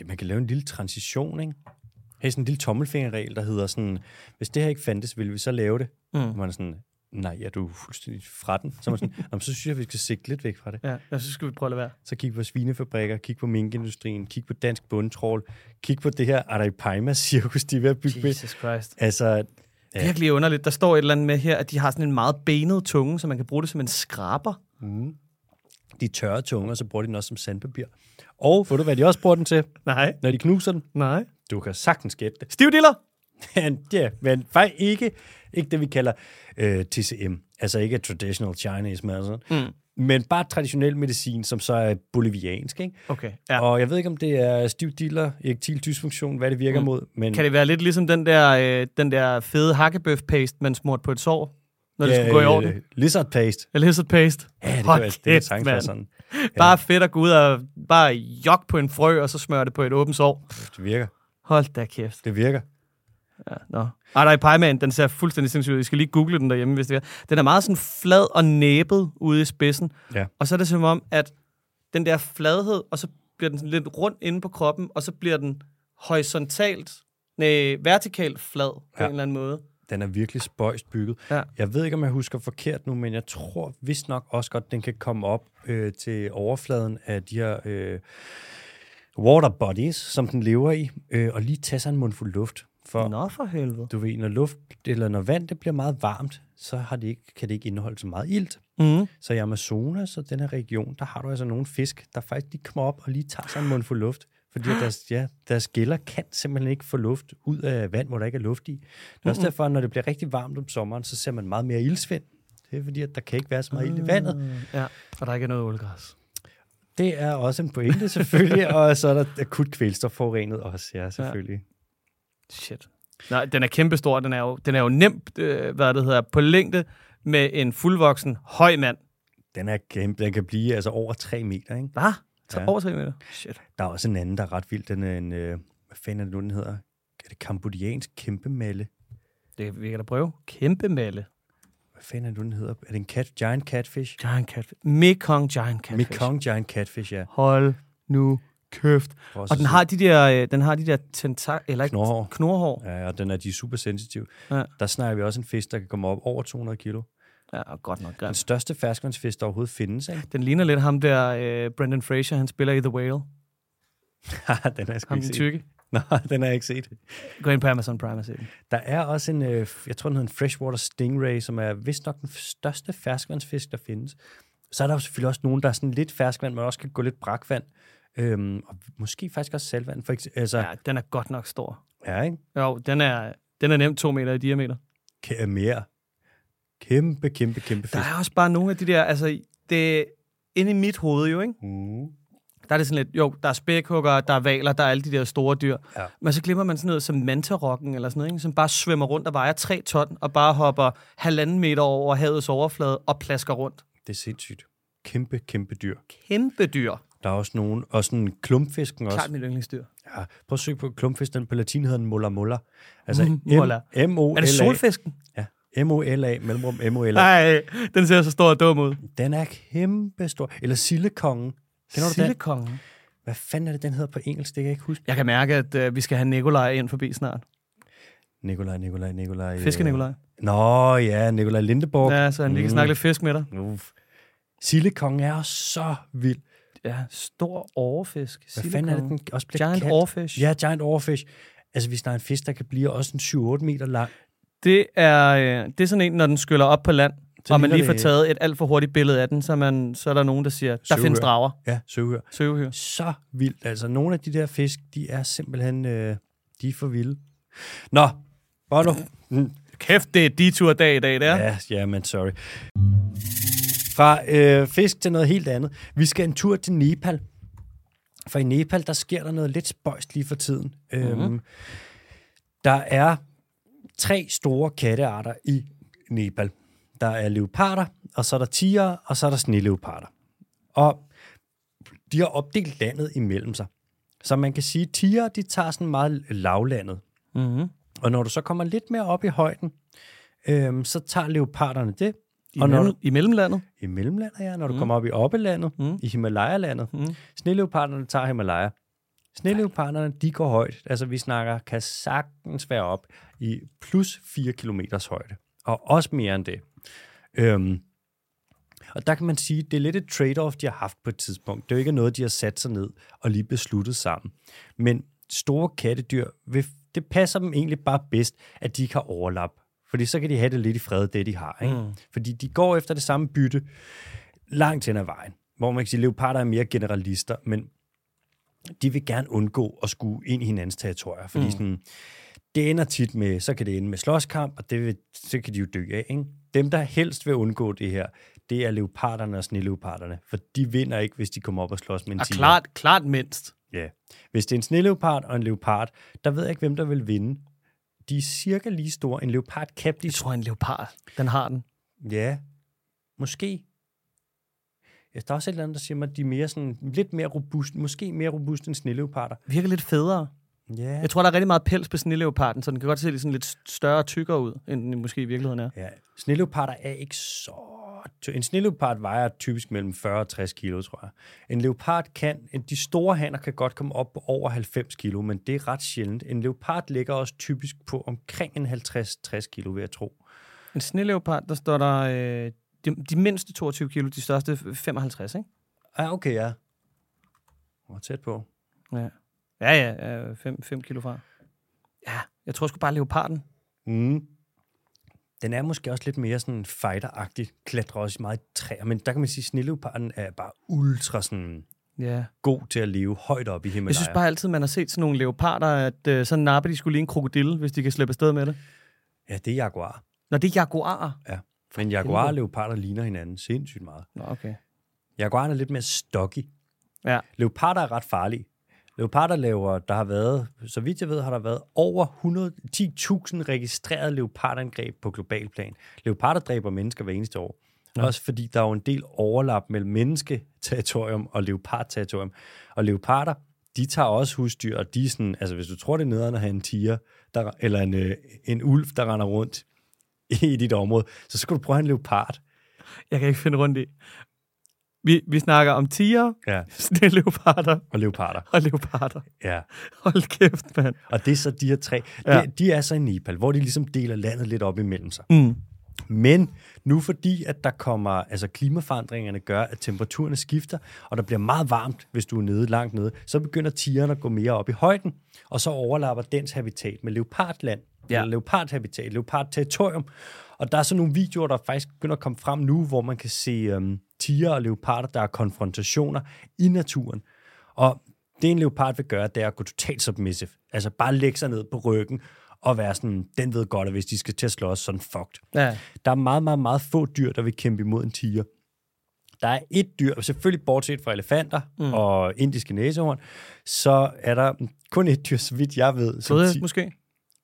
Ja, man kan lave en lille transition, ikke? Have sådan en lille tommelfingerregel, der hedder sådan, hvis det her ikke fandtes, ville vi så lave det? Mm. Man er sådan, nej, ja, du er fuldstændig fra den. Så, man sådan, "Nå, men så synes jeg, vi skal sigte lidt væk fra det. Ja, synes, skal vi prøve at lade være. Så kig på svinefabrikker, kig på minkindustrien, kig på dansk bundtrål, kig på det her Araipaima-cirkus, de er ved at bygge med. Jesus Christ. Altså, Ja. Virkelig underligt. Der står et eller andet med her, at de har sådan en meget benet tunge, så man kan bruge det som en skraber. mm, de tørre tunger, så bruger de den også som sandpapir. Og ved du, hvad de også bruger den til, Nej. når de knuser den? Nej. Du kan sagtens gætte det. Stivdiller? Ja, men faktisk ikke, ikke det, vi kalder øh, TCM. Altså ikke traditional Chinese medicine. Mm. Men bare traditionel medicin, som så er boliviansk. Ikke? Okay. Ja. Ja. Og jeg ved ikke, om det er stiv diller, erektil dysfunktion, hvad det virker Mm. mod. Men Kan det være lidt ligesom den der, øh, den der fede hakkebøf-paste, man smurte på et sår, når det ja, skulle gå i orden? øh, Lizard paste. Eller lizard paste? Ja, det Hold være, det være mand. sådan. <laughs> Bare fedt at gå ud og bare jog på en frø, og så smøre det på et åbent sår. Det virker. Hold da kæft. Det virker. Ja, nå. Ej, der er Pieman, den ser fuldstændig sindssygt ud. I skal lige google den derhjemme, hvis det er. Den er meget sådan flad og næbet ude i spidsen. Ja. Og så er det som om, at den der fladhed, og så bliver den sådan lidt rundt inde på kroppen, og så bliver den horisontalt, nej, vertikalt flad på Ja. en eller anden måde. Den er virkelig spøjst bygget. Ja. Jeg ved ikke, om jeg husker forkert nu, men jeg tror vist nok også godt, den kan komme op øh, til overfladen af de her øh, water bodies, som den lever i, øh, og lige tage sig en mundfuld luft. For Nå for helvede. du ved, når luft eller når vand det bliver meget varmt, så har det ikke, kan det ikke indeholde så meget ilt. Mm. Så i Amazonas og den her region, der har du altså nogle fisk, der faktisk lige kommer op og lige tager sig en mundfuld luft. Fordi at <gasps> deres, ja, deres gælder kan simpelthen ikke få luft ud af vand, hvor der ikke er luft i. Det er også derfor, når det bliver rigtig varmt om sommeren, så ser man meget mere ildsvind. Det er fordi, at der kan ikke være så meget ild i vandet. Mm, Ja, og der ikke er noget ålgræs. Det er også en pointe selvfølgelig, <laughs> og så er der akut kvælstofforurenet også, ja, selvfølgelig. Shit. Nej, den er kæmpestor. Den er jo, den er jo nemt, øh, hvad det hedder, på længde med en fuldvoksen høj mand. Den, er kæmpe, den kan blive altså over 3 meter, ikke? Hvad? Ja. over 3 meter? Shit. Der er også en anden, der er ret vild. Den er en, øh, hvad fanden er det nu, den hedder? Er det kambodjansk kæmpemalle? Det vi kan da prøve. Kæmpe malle. Hvad fanden er det nu, den hedder? Er det en cat, giant catfish? Giant catfish. Mekong giant catfish. Mekong giant catfish, ja. Hold nu kæft. Og den har de der, øh, den har de der tentak... Eller ikke? Knorhår. Knorhår. Ja, og den er, de er super sensitive. Ja. Der snakker vi også en fisk, der kan komme op over 200 kilo. Ja, og godt nok Den grimt. største ferskvandsfisk, der overhovedet findes, ikke? Den ligner lidt ham der, øh, Brendan Fraser, han spiller i The Whale. <laughs> den har jeg sgu ikke den set. tykke. Nej, <laughs> den har jeg ikke set. Gå ind på Amazon Prime og se den. Der er også en, øh, jeg tror den hedder en freshwater stingray, som er vist nok den største ferskvandsfisk, der findes. Så er der jo selvfølgelig også nogen, der er sådan lidt ferskvand, men også kan gå lidt brakvand. Øhm, og måske faktisk også saltvand. For eksempel, altså, ja. Den er godt nok stor. ja, ikke? Jo, den er, den er nemt to meter i diameter. Kæ- mere. Kæmpe, kæmpe, kæmpe fisk. Der er også bare nogle af de der, altså, det inde i mit hoved jo, ikke? Mm. Der er det sådan lidt, jo, der er spækhugger, der er valer, der er alle de der store dyr. Ja. Men så glemmer man sådan noget som mantarokken eller sådan noget, ikke? som bare svømmer rundt og vejer 3 ton, og bare hopper halvanden meter over havets overflade og plasker rundt. Det er sindssygt. Kæmpe, kæmpe dyr. Kæmpe dyr. Der er også nogen, og sådan klumpfisken også. Klart mit yndlingsdyr. Ja, prøv at søge på klumpfisk, den på latin hedder den mola mola. Altså Mhm, mola. m o Er det solfisken? Ja, M-O-L-A, mellemrum M-O-L-A. Nej, den ser så stor og dum ud. Den er kæmpe stor. Eller Sillekongen. Kender du den? Sillekongen. Hvad fanden er det, den hedder på engelsk? Det kan jeg ikke huske. Jeg kan mærke, at øh, vi skal have Nikolaj ind forbi snart. Nikolaj, Nikolaj, Nikolaj. Fiske Nikolaj. Nå ja, Nikolaj Lindeborg. Ja, så han lige kan Mm. snakke lidt fisk med dig. Uff. Sillekongen er så vild. Ja, stor overfisk. Hvad fanden er det, den også bliver Giant kaldt? overfish. Ja, giant overfish. Altså, hvis der er en fisk, der kan blive også en 7-8 meter lang. Det er, øh, det er sådan en, når den skyller op på land, Så og man lige får taget et alt for hurtigt billede af den, så, man, så er der nogen, der siger, der Søvhør. findes drager. Ja, søvhør. Søvhyr. Så vildt. Altså, nogle af de der fisk, de er simpelthen, øh, de er for vilde. Nå, Bono. Kæft, det er de tur dag i dag, det er. Ja, ja, men sorry. Fra øh, fisk til noget helt andet. Vi skal en tur til Nepal. For i Nepal, der sker der noget lidt spøjst lige for tiden. Mm-hmm. Øhm, der er tre store kattearter i Nepal. Der er leoparder, og så er der tiger, og så er der sneleoparder. Og de har opdelt landet imellem sig. Så man kan sige, at tiger, de tager sådan meget lavlandet. Mm-hmm. Og når du så kommer lidt mere op i højden, øhm, så tager leoparderne det. I, Og når I mellemlandet. I mellemlandet, ja. Når du mm. kommer op i oppelandet, Mm. i Himalaya-landet. Mm. Sneleoparderne tager Himalaya. Sneleoparderne, de går højt. Altså, vi snakker, kan sagtens være op i plus 4 kilometers højde. Og også mere end det. Øhm, og der kan man sige, det er lidt et trade-off, de har haft på et tidspunkt. Det er jo ikke noget, de har sat sig ned og lige besluttet sammen. Men store kattedyr, vil- det passer dem egentlig bare bedst, at de ikke har overlap. Fordi så kan de have det lidt i fred, det de har. Ikke? Mm. Fordi de går efter det samme bytte langt hen ad vejen. Hvor man kan sige, at leoparder er mere generalister, men de vil gerne undgå at skue ind i hinandens territorier. Fordi mm. sådan, det ender tit med, så kan det ende med slåskamp, og det vil, så kan de jo dø af. Ikke? Dem, der helst vil undgå det her, det er leoparderne og sneleoparderne. For de vinder ikke, hvis de kommer op og slås med en tiger. klart, klart mindst. Ja. Hvis det er en sneleopard og en leopard, der ved jeg ikke, hvem der vil vinde. De er cirka lige store. En leopard kan blive... Jeg tror, en leopard, den har den. Ja, måske. Ja, der er også et eller andet, der siger mig, at de er mere sådan, lidt mere robust, måske mere robust end sneleoparder. Virker lidt federe. Ja. Jeg tror, der er rigtig meget pels på snilleoparden, så den kan godt se lidt, sådan lidt større og tykkere ud, end den måske i virkeligheden er. ja. Sneleoparder er ikke så... En sneleopard vejer typisk mellem 40 og 60 kilo, tror jeg. En leopard kan... En, de store hanner kan godt komme op på over 90 kilo, men det er ret sjældent. En leopard ligger også typisk på omkring en 50-60 kilo, vil jeg tro. En snilleopard, der står der øh, de, de mindste 22 kilo, de største 55, ikke? Ah, okay, ja. Hvor tæt på. Ja, ja, ja 5, 5 kilo fra. Ja, jeg tror sgu bare leoparden. Mm. Den er måske også lidt mere sådan fighter-agtig, klatrer også meget i træer, men der kan man sige, at snilleoparden er bare ultra sådan Ja. god til at leve højt op i Himalaya. Jeg synes bare altid, man har set sådan nogle leoparder, at øh, så napper de skulle lige en krokodille, hvis de kan slippe afsted med det. Ja, det er jaguar. Når det er jaguarer. Ja. Men jaguar og leoparder ligner hinanden sindssygt meget. Nå, okay. Jaguaren er lidt mere stocky. Ja. Leoparder er ret farlige. Leoparder laver, der har været, så vidt jeg ved, har der været over 110.000 registrerede leopardangreb på global plan. Leoparder dræber mennesker hver eneste år. Ja. Også fordi der er jo en del overlap mellem mennesketerritorium og leopardterritorium. Og leoparder, de tager også husdyr, og de er sådan, altså hvis du tror, det er nederen at have en tiger, der, eller en, øh, en ulv, der render rundt i dit område, så skal du prøve at have en leopard. Jeg kan ikke finde rundt i. Vi, vi snakker om tiger, Ja, <laughs> snilleoparder og leoparder. og leoparder. Ja. Hold kæft, mand. Og det er så de her tre. Ja. De, de er så i Nepal, hvor de ligesom deler landet lidt op imellem sig. Mm. Men nu fordi, at der kommer, altså klimaforandringerne gør, at temperaturerne skifter, og der bliver meget varmt, hvis du er nede langt nede, så begynder tigerne at gå mere op i højden, og så overlapper dens habitat med leopardland, Ja. eller leopardhabitat, leopardterritorium. Og der er så nogle videoer, der faktisk begynder at komme frem nu, hvor man kan se um, tiger og leoparder, der er konfrontationer i naturen. Og det en leopard vil gøre, det er at gå totalt submissive. Altså bare lægge sig ned på ryggen og være sådan, den ved godt, at hvis de skal til at slås, sådan fucked. Ja. Der er meget, meget, meget få dyr, der vil kæmpe imod en tiger. der er et dyr, selvfølgelig bortset fra elefanter mm. og indiske næsehorn, så er der kun et dyr, så vidt jeg ved. Flodhest måske?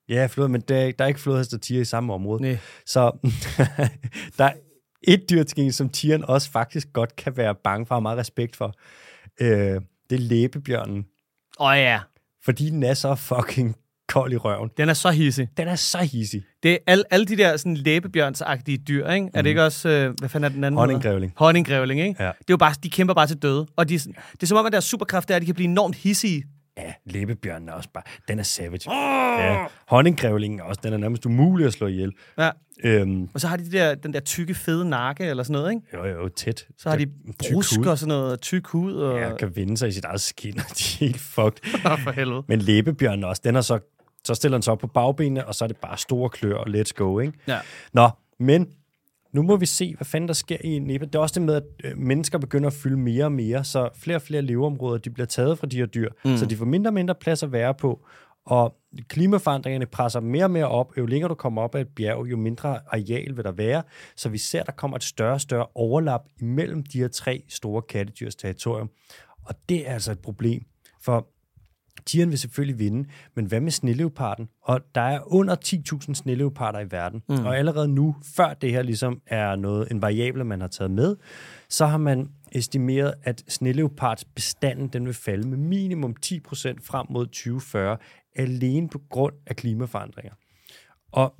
Ja, flod, men der, er- der er ikke flodhest og tiger i samme område. Nej. Så <laughs> der er et dyr til gengæld, som tigeren også faktisk godt kan være bange for og meget respekt for. Øh, det er læbebjørnen. Åh oh, ja, Fordi den er så fucking kold i røven. den er så hissig. Den er så hissig. Det er alle, alle de der sådan læbebjørnsagtige dyr, ikke? Er det ikke også, øh, hvad fanden er den anden? Honninggrævling. Honninggrævling, ikke? Ja. Det er jo bare, de kæmper bare til døde. Og de, det er som om, at deres superkraft er, at de kan blive enormt hissige. Ja, læbebjørnen er også bare, den er savage. Ja, honninggrævlingen også, den er nærmest umulig at slå ihjel. Ja. Øhm, Og så har de, de der, den der tykke, fede nakke eller sådan noget, ikke? jo, jo, tæt. Så har de brusk og sådan noget, tyk hud. Og... Ja, kan vinde sig i sit eget skin, og de er helt fucked. <laughs> for helvede. Men læbebjørnen også, den er så, så stiller den sig op på bagbenene, og så er det bare store klør, og let's go, ikke? Ja. Nå, men nu må vi se, hvad fanden der sker i Nepal. Det er også det med, at øh, mennesker begynder at fylde mere og mere, så flere og flere leveområder, de bliver taget fra de her dyr, mm. så de får mindre og mindre plads at være på. Og klimaforandringerne presser mere og mere op. Jo længere du kommer op ad et bjerg, jo mindre areal vil der være. Så vi ser, at der kommer et større og større overlap imellem de her tre store kattedyrs territorium. Og det er altså et problem, for Tigeren vil selvfølgelig vinde, men hvad med sneleoparden? Og der er under 10.000 sneleoparder i verden, mm. og allerede nu, før det her ligesom er noget, en variable, man har taget med, så har man estimeret, at sneleopardsbestanden den vil falde med minimum 10% frem mod 2040, alene på grund af klimaforandringer. Og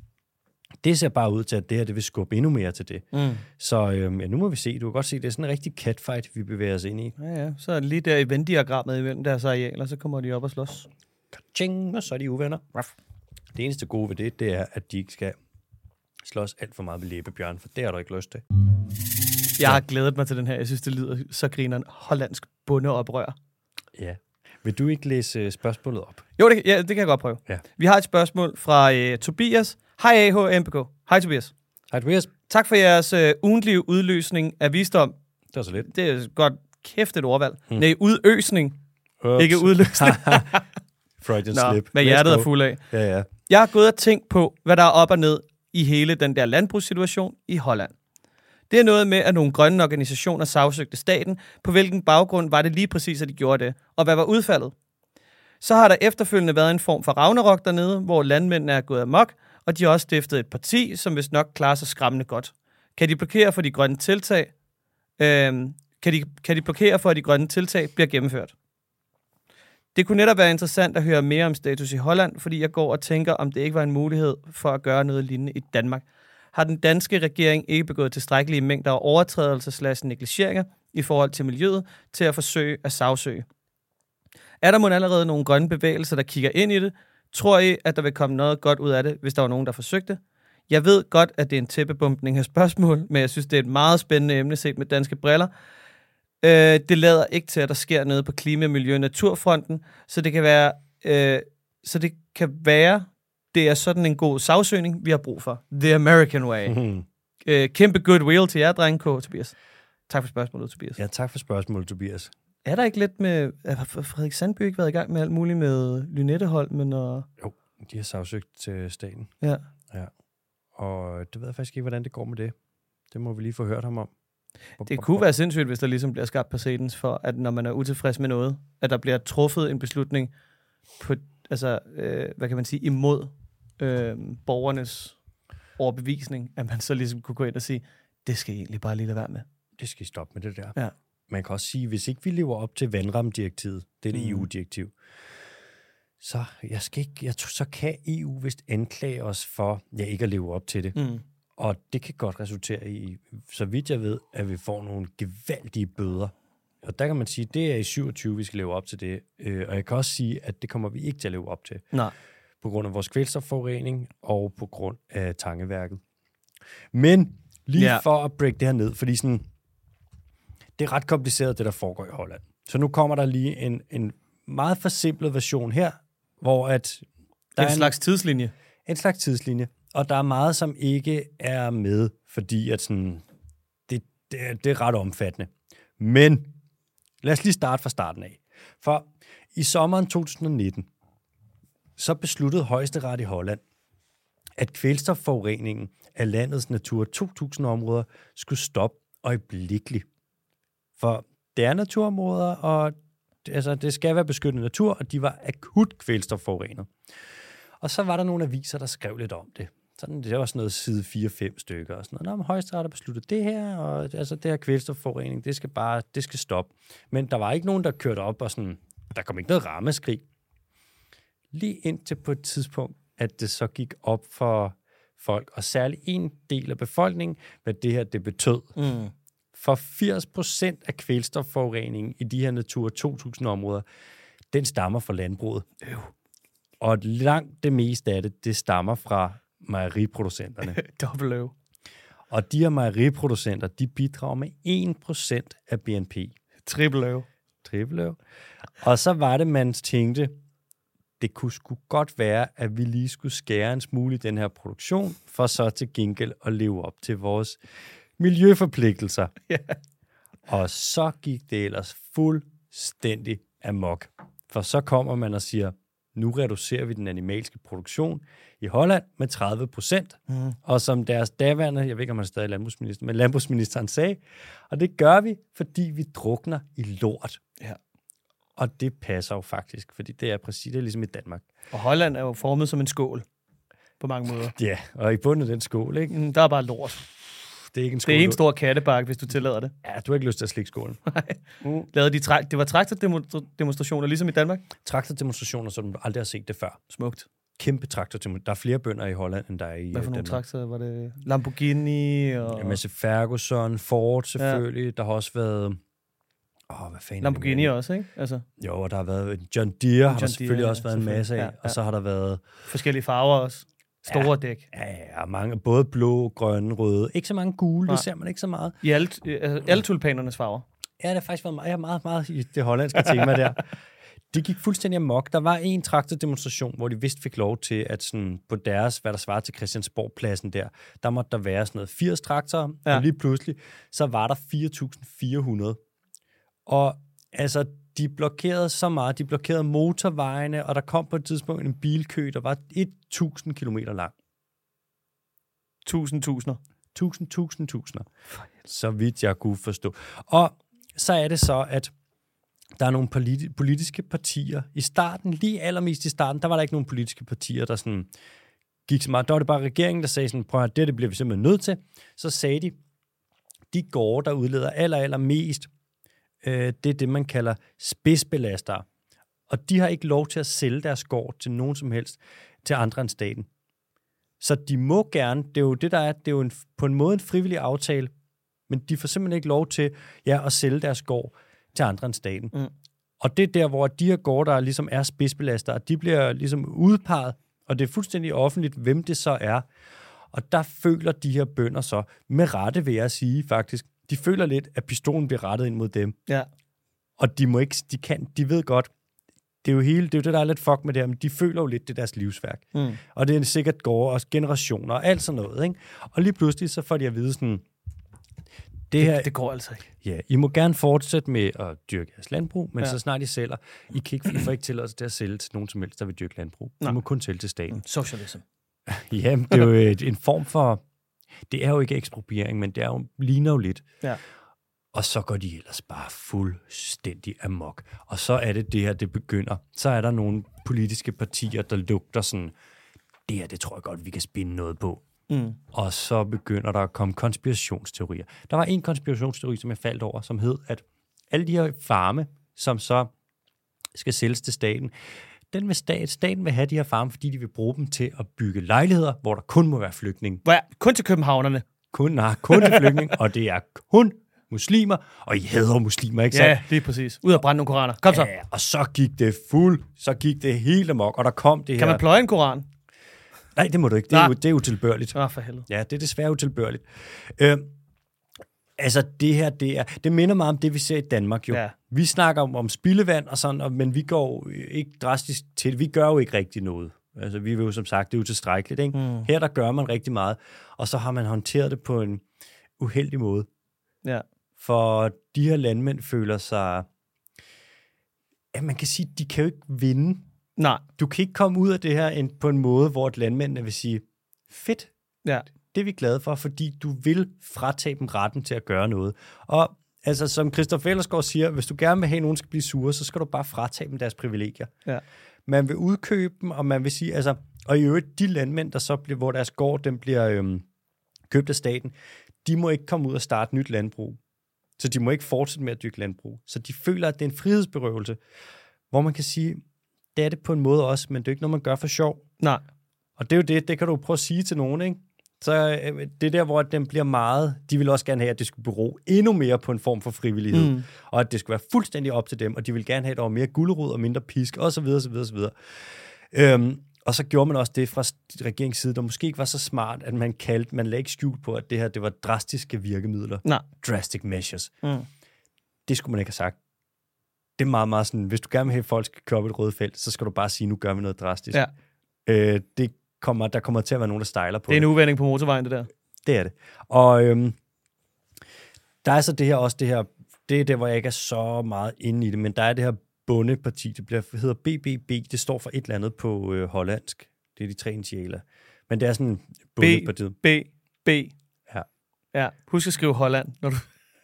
det ser bare ud til, at det her det vil skubbe endnu mere til det. Mm. Så øhm, ja, nu må vi se. Du kan godt se, det er sådan en rigtig catfight, vi bevæger os ind i. Ja, ja. Så lige der i Venn-diagrammet imellem deres arealer, så kommer de op og slås. Ching, og så er de uvenner. Ruff. Det eneste gode ved det, det er, at de ikke skal slås alt for meget ved læbebjørn, for det har du ikke lyst til. Jeg har glædet mig til den her. Jeg synes, det lyder så grineren. Hollandsk bundeoprør. Ja. Vil du ikke læse øh, spørgsmålet op? Jo, det, ja, det kan jeg godt prøve. Ja. Vi har et spørgsmål fra øh, Tobias. Hej AHMPK. Hej Tobias. Hej Tobias. Tak for jeres øh, ugentlige udløsning af visdom. Det var så lidt. Det er godt kæft et ordvalg. Mm. Nej, udøsning, Ups. ikke udløsning. <laughs> Freudian Nå, slip. hvad Let's hjertet er fuld af. Ja, ja. Jeg har gået og tænkt på, hvad der er op og ned i hele den der landbrugssituation i Holland. Det er noget med, at nogle grønne organisationer sagsøgte staten. På hvilken baggrund var det lige præcis, at de gjorde det? Og hvad var udfaldet? Så har der efterfølgende været en form for Ragnarok dernede, hvor landmændene er gået amok, og de har også stiftet et parti, som vist nok klarer sig skræmmende godt. Kan de blokere for de grønne tiltag? Øhm, kan, de, kan de blokere for, at de grønne tiltag bliver gennemført? Det kunne netop være interessant at høre mere om status i Holland, fordi jeg går og tænker, om det ikke var en mulighed for at gøre noget lignende i Danmark. Har den danske regering ikke begået tilstrækkelige mængder af overtrædelser slags negligeringer i forhold til miljøet til at forsøge at sagsøge? Er der måske allerede nogle grønne bevægelser, der kigger ind i det? Tror I, at der vil komme noget godt ud af det, hvis der var nogen, der forsøgte? Jeg ved godt, at det er en tæppebumpning af spørgsmål, men jeg synes, det er et meget spændende emne set med danske briller. Øh, det lader ikke til, at der sker noget på klima, miljø og naturfronten, så det kan være, øh, så det kan være, det er sådan en god sagsøgning, vi har brug for. The American Way. Mhm. <laughs> øh, kæmpe goodwill til jer, drenge K, Tobias. Tak for spørgsmålet, Tobias. Ja, tak for spørgsmålet, Tobias. Er der ikke lidt med... Har Frederik Sandby ikke været i gang med alt muligt med Lynetteholmen og... Jo, de har sagsøgt til staten, Ja. og det ved jeg faktisk ikke, hvordan det går med det. Det må vi lige få hørt ham om. Det kunne være sindssygt, hvis der ligesom bliver skabt præcedens for, at når man er utilfreds med noget, at der bliver truffet en beslutning på, altså, øh, hvad kan man sige, imod øh, borgernes overbevisning, at man så ligesom kunne gå ind og sige, det skal I egentlig bare lige lade være med. Det skal I stoppe med det der. Ja. Man kan også sige, hvis ikke vi lever op til vandramdirektivet, det er det Mm. EU-direktiv, så, jeg skal ikke, jeg, så kan EU vist anklage os for ja, ikke at leve op til det. Mm. Og det kan godt resultere i, så vidt jeg ved, at vi får nogle gevaldige bøder. Og der kan man sige, at det er i 27, vi skal leve op til det. Øh, Og jeg kan også sige, at det kommer vi ikke til at leve op til. Nej. På grund af vores kvælstofforurening og på grund af tangeværket. Men lige ja. for at break det her ned, fordi sådan, det er ret kompliceret, det der foregår i Holland. Så nu kommer der lige en, en meget forsimplet version her, hvor at der en er slags tidslinje. en slags tidslinje, og der er meget, som ikke er med, fordi at sådan, det, det, er, det er ret omfattende. Men lad os lige starte fra starten af. For i sommeren 2019, så besluttede højesteret i Holland, at kvælstofforureningen af landets Natur 2000-områder skulle stoppe øjeblikkeligt. For det er naturområder, og altså, det skal være beskyttet natur, og de var akut kvælstofforurenet. Og så var der nogle aviser, der skrev lidt om det. Sådan, det var sådan noget side 4-5 stykker og sådan noget. Nå, men højesteret har besluttet det her, og altså, det her kvælstofforurening, det skal bare, det skal stoppe. Men der var ikke nogen, der kørte op og sådan, der kom ikke noget rammeskrig. Lige indtil på et tidspunkt, at det så gik op for folk, og særlig en del af befolkningen, hvad det her det betød. Mm. For 80 procent af kvælstofforureningen i de her Natur 2000-områder, den stammer fra landbruget. Øv. Og langt det meste af det, det stammer fra mejeriproducenterne. <laughs> Dobbelt øv. Og de her mejeriproducenter, de bidrager med 1% af BNP. Triple øv. Triple Og så var det, man tænkte, det kunne sgu godt være, at vi lige skulle skære en smule i den her produktion, for så til gengæld at leve op til vores miljøforpligtelser. Ja. Og så gik det ellers fuldstændig amok. For så kommer man og siger, nu reducerer vi den animalske produktion i Holland med 30 procent. Mm. Og som deres daværende, jeg ved ikke, om han er stadig landbrugsminister, men landbrugsministeren sagde, og det gør vi, fordi vi drukner i lort. Ja. Og det passer jo faktisk, fordi det er præcis det er ligesom i Danmark. Og Holland er jo formet som en skål. På mange måder. Ja, og i bunden af den skål, ikke? Mm, der er bare lort. Det er ikke en Det skål. er en stor kattebakke, hvis du tillader det. Ja, du har ikke lyst til at slikke skålen. <laughs> Nej. Lavede de trak- det var traktordemonstrationer, ligesom i Danmark. Traktordemonstrationer, som du aldrig har set det før. Smukt. Kæmpe traktordemonstrationer. Der er flere bønder i Holland, end der er i Hvad for øh, nogle Danmark. traktorer var det? Lamborghini og... En masse Ferguson, Ford selvfølgelig. Ja. Der har også været... Åh, hvad fanden er det Lamborghini mere? også, ikke? Altså Jo, og der har været John Deere, har der Deere, selvfølgelig ja, også været en masse af. selvfølgelig. Ja, Og så har der været forskellige farver også. Store ja. dæk. ja, ja, mange, både blå, grønne, røde. Ikke så mange gule, Nej. det ser man ikke så meget. I alle, øh, altså, alle tulipanernes farver. Ja, det har faktisk været meget, meget, meget i det hollandske tema der. <laughs> Det gik fuldstændig amok. Der var en traktordemonstration, hvor de vist fik lov til, at sådan på deres, hvad der svarer til Christiansborgpladsen der, der måtte der være sådan noget 80 traktorer. Ja. og lige pludselig, så var der 4.400. Og altså, de blokerede så meget, de blokerede motorvejene, og der kom på et tidspunkt en bilkø, der var 1.000 km lang. Tusind tusinder. Tusind, tusind, tusinder. Så vidt jeg kunne forstå. Og så er det så, at der er nogle politi- politiske partier. I starten, lige allermest i starten, der var der ikke nogen politiske partier, der sådan gik så meget. Der var det bare regeringen, der sagde sådan, prøv at det, det bliver vi simpelthen nødt til. Så sagde de, de gårde, der udleder aller, aller mest, øh, det er det, man kalder spidsbelastere. Og de har ikke lov til at sælge deres gård til nogen som helst, til andre end staten. Så de må gerne, det er jo det, der er, det er jo en, på en måde en frivillig aftale, men de får simpelthen ikke lov til ja, at sælge deres gård til andre end staten. Mm. Og det er der, hvor de her gårde, der ligesom er spidsbelastere, de bliver ligesom udpeget, og det er fuldstændig offentligt, hvem det så er. Og der føler de her bønder så, med rette vil jeg sige faktisk, de føler lidt, at pistolen bliver rettet ind mod dem. Ja. Og de må ikke, de kan, de ved godt, det er jo hele, det er jo det, der er lidt fuck med det her, men de føler jo lidt, det er deres livsværk. Mm. Og det er sikkert går også generationer og alt sådan noget, ikke? Og lige pludselig så får de at vide sådan, det her, Det, det går altså ikke. ja, I må gerne fortsætte med at dyrke jeres landbrug, men Ja. så snart I sælger, I, kan ikke, I får ikke tilladelse til at sælge til nogen som helst, der vil dyrke landbrug. Nej. I må kun sælge til staten. Socialism. <laughs> Jamen, det er jo en form for, det er jo ikke ekspropriering, men det er jo, ligner jo lidt. Ja. Og så går de ellers bare fuldstændig amok. Og så er det det her, det begynder. Så er der nogle politiske partier, der lugter sådan, det her, det tror jeg godt, vi kan spinde noget på. Mm. Og så begynder der at komme konspirationsteorier. Der var en konspirationsteori, som jeg faldt over, som hed, at alle de her farme, som så skal sælges til staten, den vil stat, staten vil have de her farme, fordi de vil bruge dem til at bygge lejligheder, hvor der kun må være flygtninge. Er, kun til københavnerne. Kun, nej, kun til flygtninge, og det er kun muslimer, og I hader muslimer, ikke sandt? Ja, lige præcis. Ud og brænde nogle koraner. Kom så. Ja, og så gik det fuld, så gik det helt amok, og der kom det her... Kan man pløje en koran? Nej, det må du ikke. Det er, Nej. jo, det er utilbørligt. Åh, for helvede. Ja, det er desværre utilbørligt. Øh, altså, det her, det, er, det minder meget om det, vi ser i Danmark jo. Ja. Vi snakker om, om spildevand og sådan, og, men vi går ikke drastisk til Vi gør jo ikke rigtig noget. Altså, vi vil jo som sagt, det er jo tilstrækkeligt. Ikke? Mm. Her, der gør man rigtig meget, og så har man håndteret det på en uheldig måde. Ja. For de her landmænd føler sig... Ja, man kan sige, de kan jo ikke vinde Nej. du kan ikke komme ud af det her en, på en måde, hvor et landmændene vil sige, fedt, Ja. det er vi glade for, fordi du vil fratage dem retten til at gøre noget. Og Altså, som Christoph Ellersgaard siger, hvis du gerne vil have, at nogen skal blive sure, så skal du bare fratage dem deres privilegier. Ja. Man vil udkøbe dem, og man vil sige, altså, og i øvrigt, de landmænd, der så bliver, hvor deres gård, den bliver øhm, købt af staten, de må ikke komme ud og starte nyt landbrug. Så de må ikke fortsætte med at dyrke landbrug. Så de føler, at det er en frihedsberøvelse, hvor man kan sige, det er det på en måde også, men det er ikke noget, man gør for sjov. Nej. Og det er jo det, det kan du prøve at sige til nogen, ikke? Så øh, det er der, hvor den bliver meget... De vil også gerne have, at det skulle bero endnu mere på en form for frivillighed. Mm. Og at det skulle være fuldstændig op til dem, og de vil gerne have, at der var mere gulerod og mindre pisk, og så videre, så videre, så videre. Øhm, og så gjorde man også det fra regeringens side, der måske ikke var så smart, at man kaldte, man lagde ikke skjul på, at det her, det var drastiske virkemidler. Nej. Drastic measures. Mm. Det skulle man ikke have sagt. Det er meget, meget sådan, hvis du gerne vil have, at folk skal køre op et rødt felt, så skal du bare sige, nu gør vi noget drastisk. Ja. Øh, det kommer, der kommer til at være nogen, der stejler på Det er en uvending på motorvejen, det der. det er det. Og øhm, der er så det her også det her, det er der, hvor jeg ikke er så meget inde i det, men der er det her bundeparti, det bliver, hedder BBB, det står for et eller andet på øh, hollandsk. Det er de tre initialer. Men det er sådan bundepartiet. B, B. Ja. Ja, husk at skrive Holland, når du,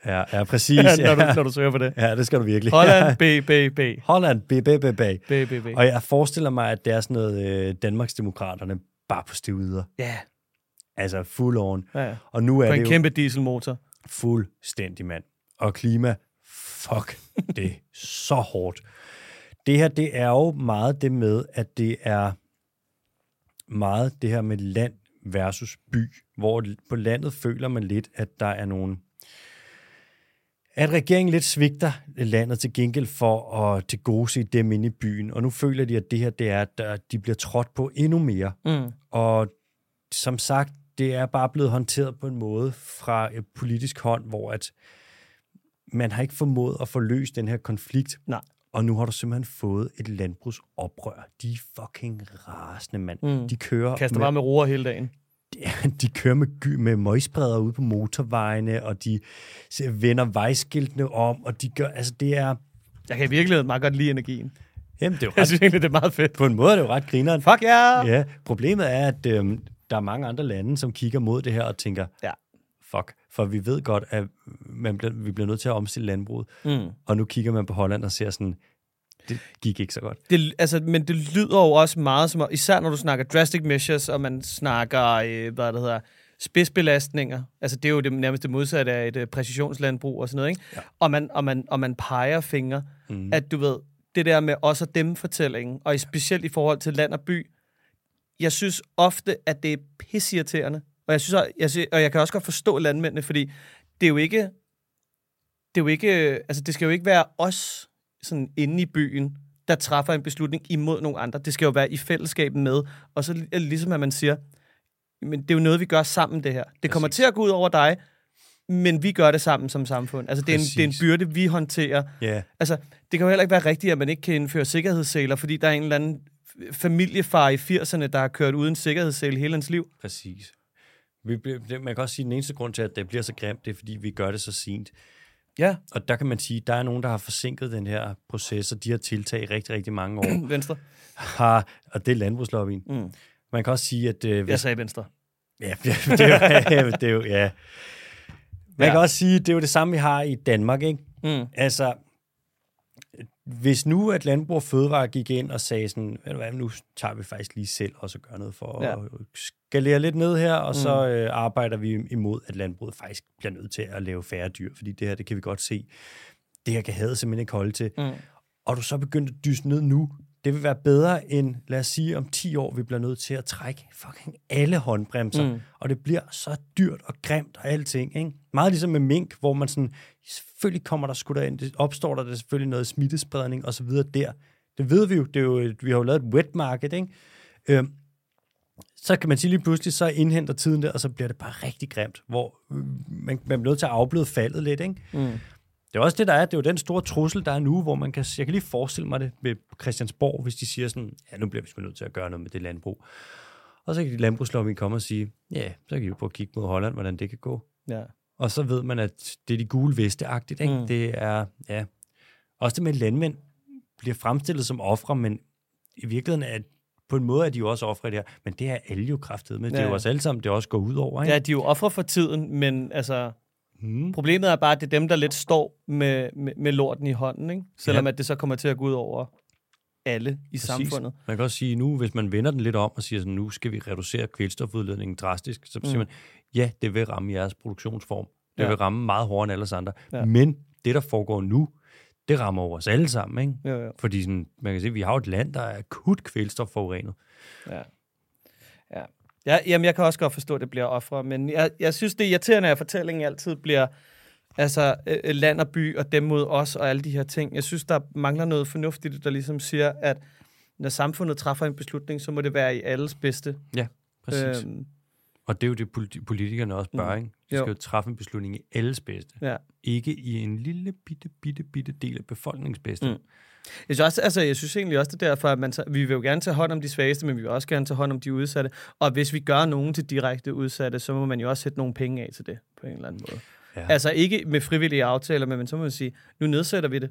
Ja, ja, præcis. <laughs> når du, når du søger på det. ja, det skal du virkelig. Holland, B, B, B. Holland, BBB. B, B, B. Og jeg forestiller mig, at det er sådan noget øh, Danmarksdemokraterne bare på stiv yder. Ja, Altså full on. ja, ja. Og nu er På det en jo kæmpe dieselmotor. fuldstændig mand. Og klima, fuck, det så hårdt. Det her, det er jo meget det med, at det er meget det her med land versus by, hvor på landet føler man lidt, at der er nogle at regeringen lidt svigter landet til gengæld for at til gode se dem inde i byen. Og nu føler de, at det her, det er, at de bliver trådt på endnu mere. Mm. Og som sagt, det er bare blevet håndteret på en måde fra et politisk hånd, hvor at man har ikke formået at få løst den her konflikt. Nej. Og nu har du simpelthen fået et landbrugsoprør. De er fucking rasende, mand. Mm. De kører Kaster med, bare med roer hele dagen. De kører med, gy- med møgspreder ude på motorvejene, og de vender vejskiltene om, og de gør, altså det er, Jeg kan i virkeligheden meget godt lide energien. jamen det er jo <laughs> Jeg ret, synes egentlig, det er meget fedt. på en måde er det jo ret grineren. Fuck ja! Yeah. Ja, problemet er, at øhm, der er mange andre lande, som kigger mod det her og tænker, Ja. fuck, for vi ved godt, at man bliver, vi bliver nødt til at omstille landbruget. Mm. Og nu kigger man på Holland og ser sådan, det gik ikke så godt. Det, altså, men det lyder jo også meget som, især når du snakker drastic measures, og man snakker, øh, hvad det hedder, spidsbelastninger. Altså, det er jo det, nærmest det modsatte af et øh, præcisionslandbrug og sådan noget, ikke? Ja. Og, man, og, man, og man peger fingre, Mm. at du ved, det der med os og dem fortællingen, og i- specielt i forhold til land og by, jeg synes ofte, at det er pissirriterende. Og jeg, synes, jeg, synes, og jeg kan også godt forstå landmændene, fordi det er jo ikke, det er jo ikke, altså det skal jo ikke være os sådan inde i byen, der træffer en beslutning imod nogle andre. Det skal jo være i fællesskab med. Og så li- ligesom at man siger, men det er jo noget, vi gør sammen, det her. Det kommer Præcis. til at gå ud over dig, men vi gør det sammen som samfund. Altså, det er, en, det er en byrde, vi håndterer. Ja, Altså, det kan jo heller ikke være rigtigt, at man ikke kan indføre sikkerhedssæler, fordi der er en eller anden familiefar i 80'erne, der har kørt uden sikkerhedssæl hele hans liv. præcis. Vi, det- man kan også sige, at den eneste grund til, at det bliver så grimt, det er, fordi vi gør det så sent. Ja, Og der kan man sige, at der er nogen, der har forsinket den her proces, og de har tiltag i rigtig, rigtig mange år. <clears throat> Venstre. har, og det er landbrugslobbyen. Mm. Man kan også sige, at... Øh, Jeg hvis, sagde Venstre. ja, <laughs> det er jo, det er jo ja. Man Ja. kan også sige, at det er jo det samme, vi har i Danmark, ikke? Mm. Altså, hvis nu at Landbrug og Fødevare gik ind og sagde sådan, ved du hvad, nu tager vi faktisk lige selv og så gør noget for Ja. at skalere lidt ned her, og mm. så øh, arbejder vi imod, at landbruget faktisk bliver nødt til at lave færre dyr, fordi det her, det kan vi godt se, det her kan havet simpelthen ikke holde til. Mm. Og du så begyndt at dyse ned nu, det vil være bedre end, lad os sige, om 10 år, vi bliver nødt til at trække fucking alle håndbremser, Mm. og det bliver så dyrt og grimt og alting, ikke? Meget ligesom med mink, hvor man sådan, selvfølgelig kommer der sgu ind, det opstår der selvfølgelig noget smittespredning og så videre der. Det ved vi jo, det er jo vi har jo lavet et wet market, ikke? Øhm, så kan man sige lige pludselig, så indhenter tiden der, og så bliver det bare rigtig grimt, hvor øh, man, man bliver nødt til at afbløde faldet lidt, ikke? Mm. Det er også det, der er. Det er jo den store trussel, der er nu, hvor man kan... Jeg kan lige forestille mig det ved Christiansborg, hvis de siger sådan, ja, nu bliver vi sgu nødt til at gøre noget med det landbrug. Og så kan de landbrugslobbyen komme og sige, ja, så kan vi jo prøve at kigge mod Holland, hvordan det kan gå. Ja. Og så ved man, at det er de gule veste-agtigt, ikke? Mm. Det er, ja... Også det med, landmænd bliver fremstillet som ofre, men i virkeligheden er på en måde er de jo også ofre i det her, men det er alle jo kraftet med. Det er Ja. jo os alle sammen, det også går ud over, ikke? ja, de er jo ofre for tiden, men altså, Mm. Problemet er bare, at det er dem, der lidt står med, med, med lorten i hånden, ikke? selvom Ja. at det så kommer til at gå ud over alle i Præcis. samfundet. Man kan også sige nu, hvis man vender den lidt om og siger sådan, nu skal vi reducere kvælstofudledningen drastisk, så siger Mm. man, ja, det vil ramme jeres produktionsform. Det Ja. vil ramme meget hårdere end alle andre. Ja. Men det, der foregår nu, det rammer over os alle sammen. Ikke? Jo, jo. Fordi sådan, man kan sige, at vi har et land, der er akut kvælstofforurenet. Ja. Ja. Ja. Jamen, jeg kan også godt forstå, at det bliver ofre, men jeg, jeg synes, det er irriterende, at fortællingen altid bliver altså, øh, øh, land og by og dem mod os og alle de her ting. Jeg synes, der mangler noget fornuftigt, der ligesom siger, at når samfundet træffer en beslutning, så må det være i alles bedste. Præcis. Øhm. Og det er jo det, politi- politikerne også bør, Mm. ikke? De Jo. skal jo træffe en beslutning i alles bedste. Ja. Ikke i en lille, bitte, bitte, bitte del af befolkningens bedste. Mm. Jeg synes, også, altså, jeg synes egentlig også, det er derfor, at man tager, vi vil jo gerne tage hånd om de svageste, men vi vil også gerne tage hånd om de udsatte. Og hvis vi gør nogen til direkte udsatte, så må man jo også sætte nogle penge af til det, på en eller anden måde. Ja. Altså ikke med frivillige aftaler, men så må man sige, nu nedsætter vi det.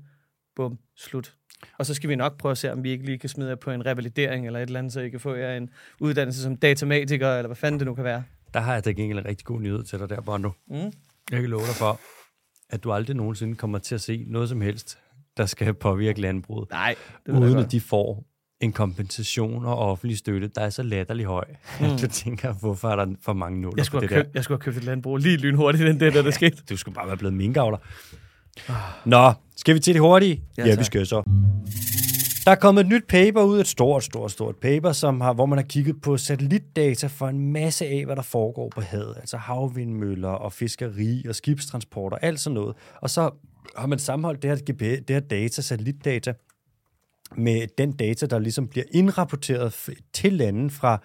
Bum, slut. Og så skal vi nok prøve at se, om vi ikke lige kan smide jer på en revalidering eller et eller andet, så I kan få jer en uddannelse som datamatiker, eller hvad fanden det nu kan være. Der har jeg da gengæld en rigtig god nyhed til dig der, Bondo. Mm. Jeg kan love dig for, at du aldrig nogensinde kommer til at se noget som helst, der skal påvirke landbruget, Nej, det uden at de får en kompensation og offentlig støtte, der er så latterlig høj. Mm. Du tænker, hvorfor er der for mange nuller jeg på skulle, det have der? jeg skulle have købt et landbrug lige lynhurtigt, end det der, der skete. Du skulle bare være blevet minkavler. Nå, skal vi til det hurtige? Ja, Ja, vi skal så. Der er kommet et nyt paper ud, et stort, stort, stort paper, som har, hvor man har kigget på satellitdata for en masse af, hvad der foregår på havet. Altså havvindmøller og fiskeri og skibstransport og alt sådan noget. Og så har man sammenholdt det her, GPS, det her data, satellitdata, med den data, der ligesom bliver indrapporteret til landen fra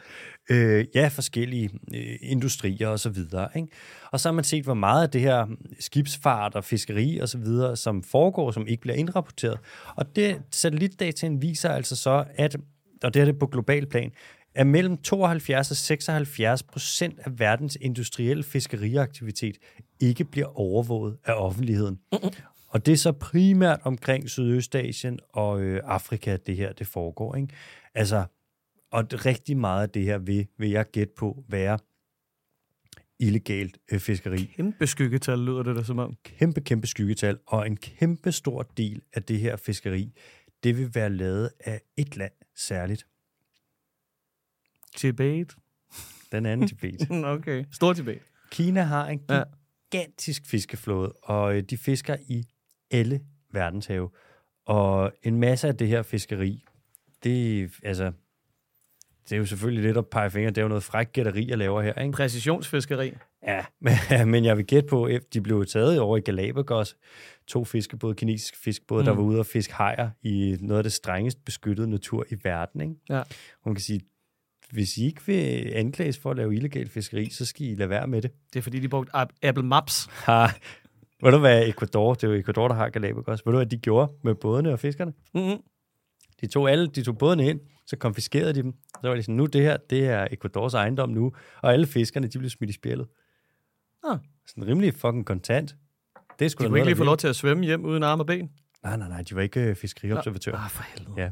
øh, ja, forskellige øh, industrier og så videre. Ikke? Og så har man set, hvor meget af det her skibsfart og fiskeri og så videre, som foregår, som ikke bliver indrapporteret. Og det satellitdataen viser altså så, at, og det er det på global plan, at mellem 72 og 76 procent af verdens industrielle fiskeriaktivitet ikke bliver overvåget af offentligheden. Og det er så primært omkring Sydøstasien og øh, Afrika, det her det foregår. Ikke? Altså, og rigtig meget af det her vil, vil jeg gætte på være illegalt øh, fiskeri. Kæmpe skyggetal lyder det der som om. Kæmpe, kæmpe skyggetal, og en kæmpe stor del af det her fiskeri, det vil være lavet af et land særligt. Tibet. Den anden Tibet. <laughs> okay. Stor Tibet. Kina har en Ja. gigantisk fiskeflåde, og øh, de fisker i alle verdenshave. Og en masse af det her fiskeri, det, er, altså, det er jo selvfølgelig lidt at pege fingre. Det er jo noget fræk gætteri, jeg laver her, ikke? Præcisionsfiskeri. Ja, <laughs> men, men jeg vil gætte på, at de blev taget over i Galapagos. To fiskebåde, kinesiske fiskebåde, mm. der var ude og fiske hajer i noget af det strengest beskyttede natur i verden. Ikke? Ja. Hun kan sige, hvis I ikke vil anklages for at lave illegal fiskeri, så skal I lade være med det. Det er fordi, de brugte App- Apple Maps. Har, ved du hvad Ecuador, det er jo Ecuador, der har Galapagos. Ved du hvad de gjorde med bådene og fiskerne? Mm-hmm. De tog alle, de tog bådene ind, så konfiskerede de dem. Så var de sådan, nu det her, det er Ecuadors ejendom nu. Og alle fiskerne, de blev smidt i spjældet. Ah. Sådan rimelig fucking kontant. Det sgu De kunne ikke lige få lov til at svømme hjem uden arme og ben. Nej, nej, nej, de var ikke øh, fiskeriobservatører. Ah, for helvede. Ja.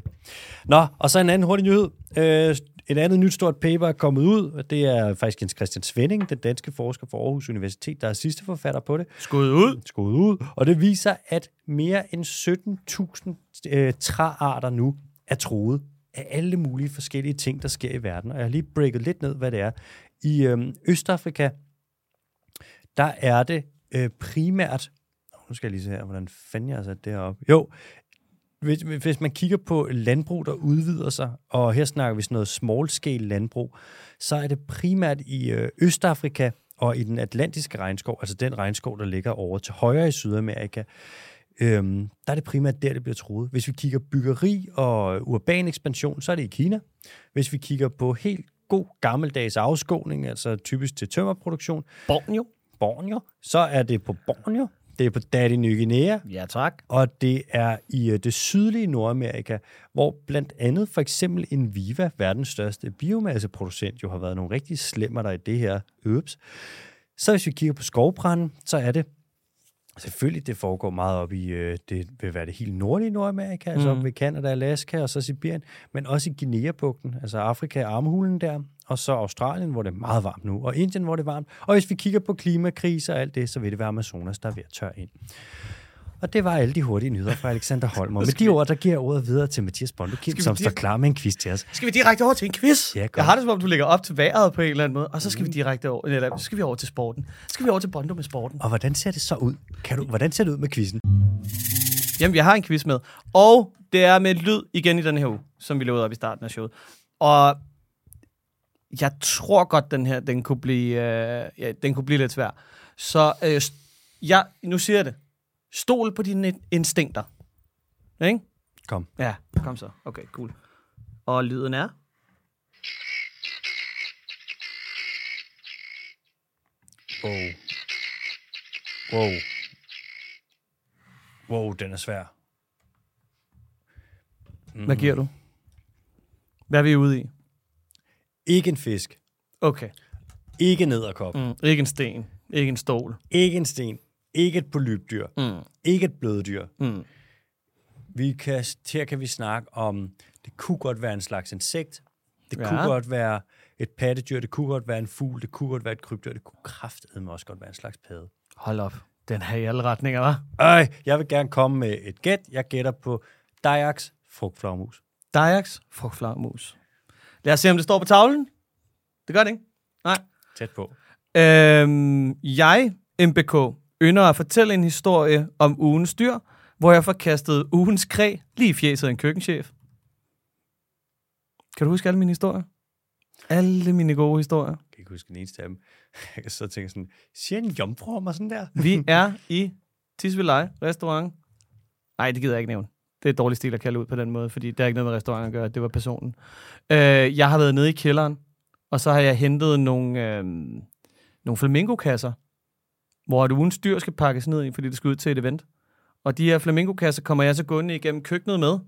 Nå, og så en anden hurtig nyhed. Øh, et andet nyt stort paper er kommet ud, og det er faktisk Jens Christian Svending, den danske forsker fra Aarhus Universitet, der er sidste forfatter på det. Skud ud. Skåret ud, og det viser, at mere end 17.000 øh, træarter nu er truet af alle mulige forskellige ting, der sker i verden. Og jeg har lige breaket lidt ned, hvad det er. I øh, Østafrika, der er det øh, primært... Nu skal jeg lige se her, hvordan fanden jeg har sat det her op. Jo, hvis, hvis man kigger på landbrug, der udvider sig, og her snakker vi sådan noget small-scale landbrug, så er det primært i øh, Østafrika og i den atlantiske regnskov, altså den regnskov, der ligger over til højre i Sydamerika, øhm, der er det primært der, det bliver truet. Hvis vi kigger byggeri og urban ekspansion, så er det i Kina. Hvis vi kigger på helt god gammeldags afskåning, altså typisk til tømmerproduktion, Borneo. Borneo, så er det på Borneo, det er på Daddy Ny Guinea, Ja, tak. og det er i øh, det sydlige Nordamerika, hvor blandt andet for eksempel Enviva, verdens største biomasseproducent, jo har været nogle rigtig slemmer der i det her øbs. Så hvis vi kigger på skovbranden, så er det Selvfølgelig, det foregår meget op i, øh, det vil være det helt nordlige Nordamerika, altså Mm. op ved Canada, Alaska og så Sibirien, men også i Guinea-bugten, altså Afrika, armhulen der, og så Australien, hvor det er meget varmt nu, og Indien, hvor det er varmt. Og hvis vi kigger på klimakriser og alt det, så vil det være Amazonas, der er ved at tørre ind. Og det var alle de hurtige nyheder fra Alexander Holm. Og med de ord, der giver ordet videre til Mathias Bondo Kim, Skal vi som står klar med en quiz til os. Skal vi direkte over til en quiz? Ja, jeg har det som om, du lægger op til vejret på en eller anden måde, og så skal vi direkte over, eller så skal vi over til sporten. Så skal vi over til Bondo med sporten. Og hvordan ser det så ud? Kan du, hvordan ser det ud med quizzen? Jamen, jeg har en quiz med. Og det er med lyd igen i den her uge, som vi lovede op i starten af showet. Og jeg tror godt, den her, den kunne blive, øh, ja, den kunne blive lidt svær. Så øh, ja, nu siger jeg det. Stol på dine instinkter. Ikke? Kom. Ja, kom så. Okay, cool. Og lyden er? Wow. Wow. Wow, den er svær. Hvad giver du? Hvad er vi ude i? Ikke en fisk. Okay. Ikke en edderkop. Mm. Ikke en sten. Ikke en stol. Ikke en sten. Ikke et polypdyr. Mm. Ikke et bløddyr. Mm. Vi kan, her kan vi snakke om, det kunne godt være en slags insekt. Det Ja. kunne godt være et pattedyr. Det kunne godt være en fugl. Det kunne godt være et krybdyr. Det kunne kraftedeme også godt være en slags padde. Hold op. Den her i alle retninger, var. Øj, jeg vil gerne komme med et gæt. Jeg gætter på Dajaks frugtflagmus. Dajax, frugtflagermus. Lad os se, om det står på tavlen. Det gør det ikke? Nej. Tæt på. Øhm, jeg, MBK, ynder at fortælle en historie om ugens dyr, hvor jeg forkastede ugens kræ lige i fjeset af en køkkenchef. Kan du huske alle mine historier? Alle mine gode historier. Jeg kan ikke huske den eneste af dem. <laughs> Jeg kan så tænke sådan, siger en jomfru om mig sådan der? Vi er i Tisvilej restaurant. Nej, det gider jeg ikke nævne. Det er dårligt stil at kalde ud på den måde, fordi det er ikke noget med restauranten at gøre. Det var personen. Øh, jeg har været nede i kælderen, og så har jeg hentet nogle, øh, nogle flamingokasser, hvor et ugens dyr skal pakkes ned i, fordi det skal ud til et event. Og de her flamingokasser kommer jeg så gående igennem køkkenet med.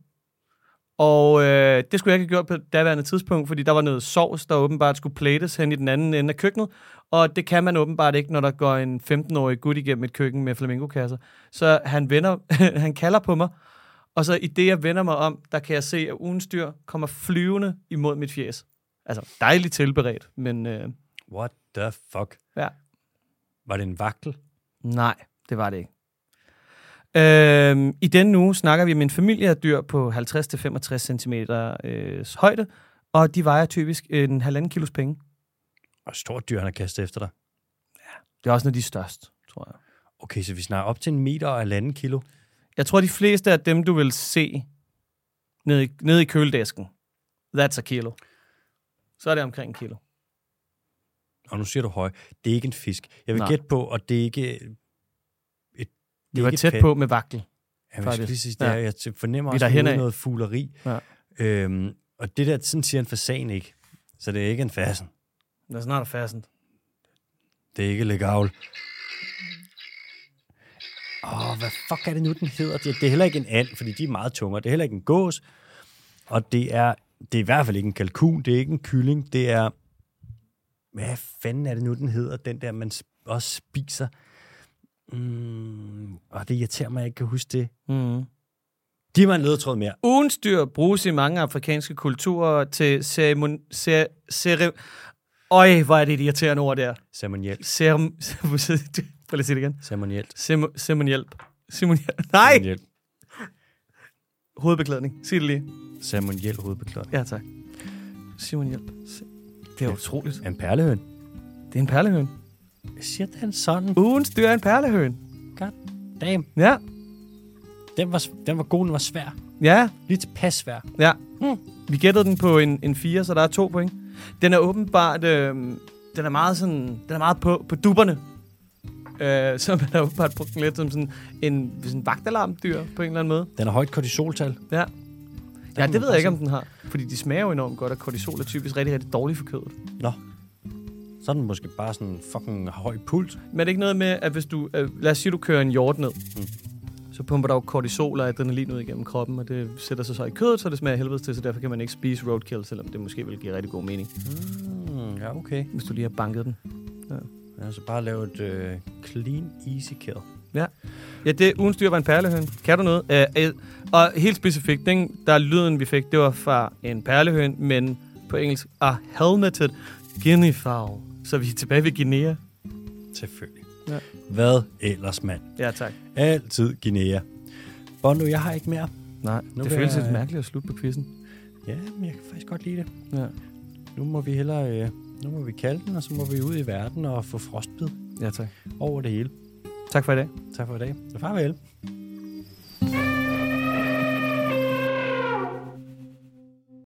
Og øh, det skulle jeg ikke have gjort på daværende tidspunkt, fordi der var noget sovs, der åbenbart skulle plates hen i den anden ende af køkkenet. Og det kan man åbenbart ikke, når der går en 15-årig gut igennem et køkken med flamingokasser. Så han, vender, <laughs> han kalder på mig, og så i det, jeg vender mig om, der kan jeg se, at ugens dyr kommer flyvende imod mit fjes. Altså, dejligt tilberedt, men øh, What the fuck? ja, Var det en vagtel? nej, det var det ikke. Øhm, I denne uge snakker vi om en familie af dyr på 50-65 cm øh, højde, og de vejer typisk en halvanden kilos penge. Og stort dyr, han har kastet efter dig. Det er også af de største, tror jeg. Okay, så vi snakker op til en meter og halvanden kilo. Jeg tror, de fleste af dem, du vil se nede i, nede i køledæsken, that's a kilo. Så er det omkring en kilo. Og nu siger du høj. Det er ikke en fisk. Jeg vil Nej. gætte på, og det er ikke... Et, det Det er var tæt pat- på med vakkel. Jamen, jeg skal lige sige, det er, jeg fornemmer er også noget, noget fugleri. Ja. Øhm, og det der, sådan siger en fasan ikke. Så det er ikke en fasen. That's not a pheasant. Det er ikke legavl. Åh, hvad fuck er det nu, den hedder? Det, det er heller ikke en and, fordi de er meget tungere. Det er heller ikke en gås. Og det er, det er i hvert fald ikke en kalkun. Det er ikke en kylling. Det er... Hvad fanden er det nu, den hedder? Den der, man også spiser. Mm, og det irriterer mig, at jeg ikke kan huske det. Mm. Giv mig en ledetråd mere. Ugens dyr bruges i mange afrikanske kulturer til ceremon... Cer, cere, Øj, hvor er det et irriterende ord der. Ceremonielt. Cerem... <laughs> Prøv lige at sige det igen. Ceremonielt. Semo- Ceremonielp. Ceremoniel... <laughs> Nej! Ceremonielt. Hovedbeklædning. Sig det lige. Ceremoniel hovedbeklædning. Ja, tak. Ceremonielp. Se- Det er utroligt. En perlehøn. Det er en perlehøn. Siger den sådan. Ugens dyr er en perlehøn. God damn. Ja. Den var, den var god, den var svær. Ja, Lige tilpas svær. Ja. Vi gættede den på en, en 4, så der er to point. Den er åbenbart... Øh, den er meget sådan... Den er meget på, på dupperne. Øh, så man har åbenbart brugt den lidt som sådan en sådan vagtalarmdyr på en eller anden måde. Den har højt kortisoltal. Ja. Ja, det ved jeg ikke, om den har. Fordi de smager jo enormt godt, og kortisol er typisk rigtig, rigtig dårligt for kødet. Nå. Så er den måske bare sådan en fucking høj puls. Men er det ikke noget med, at hvis du... Øh, lad os sige, du kører en hjort ned. Mm. Så pumper der jo kortisol og adrenalin ud igennem kroppen, og det sætter sig så i kødet, så det smager af helvede til, så derfor kan man ikke spise roadkill, selvom det måske vil give rigtig god mening, Mm, ja, okay. hvis du lige har banket den. Ja, så bare lave et øh, clean, easy kill. Ja, det ugens dyr var en perlehøn. Kan du noget? Uh, uh, og helt specifikt, ikke? der lyden, vi fik, det var fra en perlehøn, men på engelsk, a helmeted guinea fowl. Så vi er tilbage ved Guinea. Selvfølgelig. Ja. Hvad ellers, mand? Ja, tak. Altid Guinea. Bondo, jeg har ikke mere. Nej, Nu det føles jeg- lidt mærkeligt at slutte på quizzen. Ja, men jeg kan faktisk godt lide det. Ja, Nu må vi hellere... Øh, nu må vi kalde den, og så må vi ud i verden og få frostbid ja tak. over det hele. Tak for i dag. Tak for i dag. Og farvel.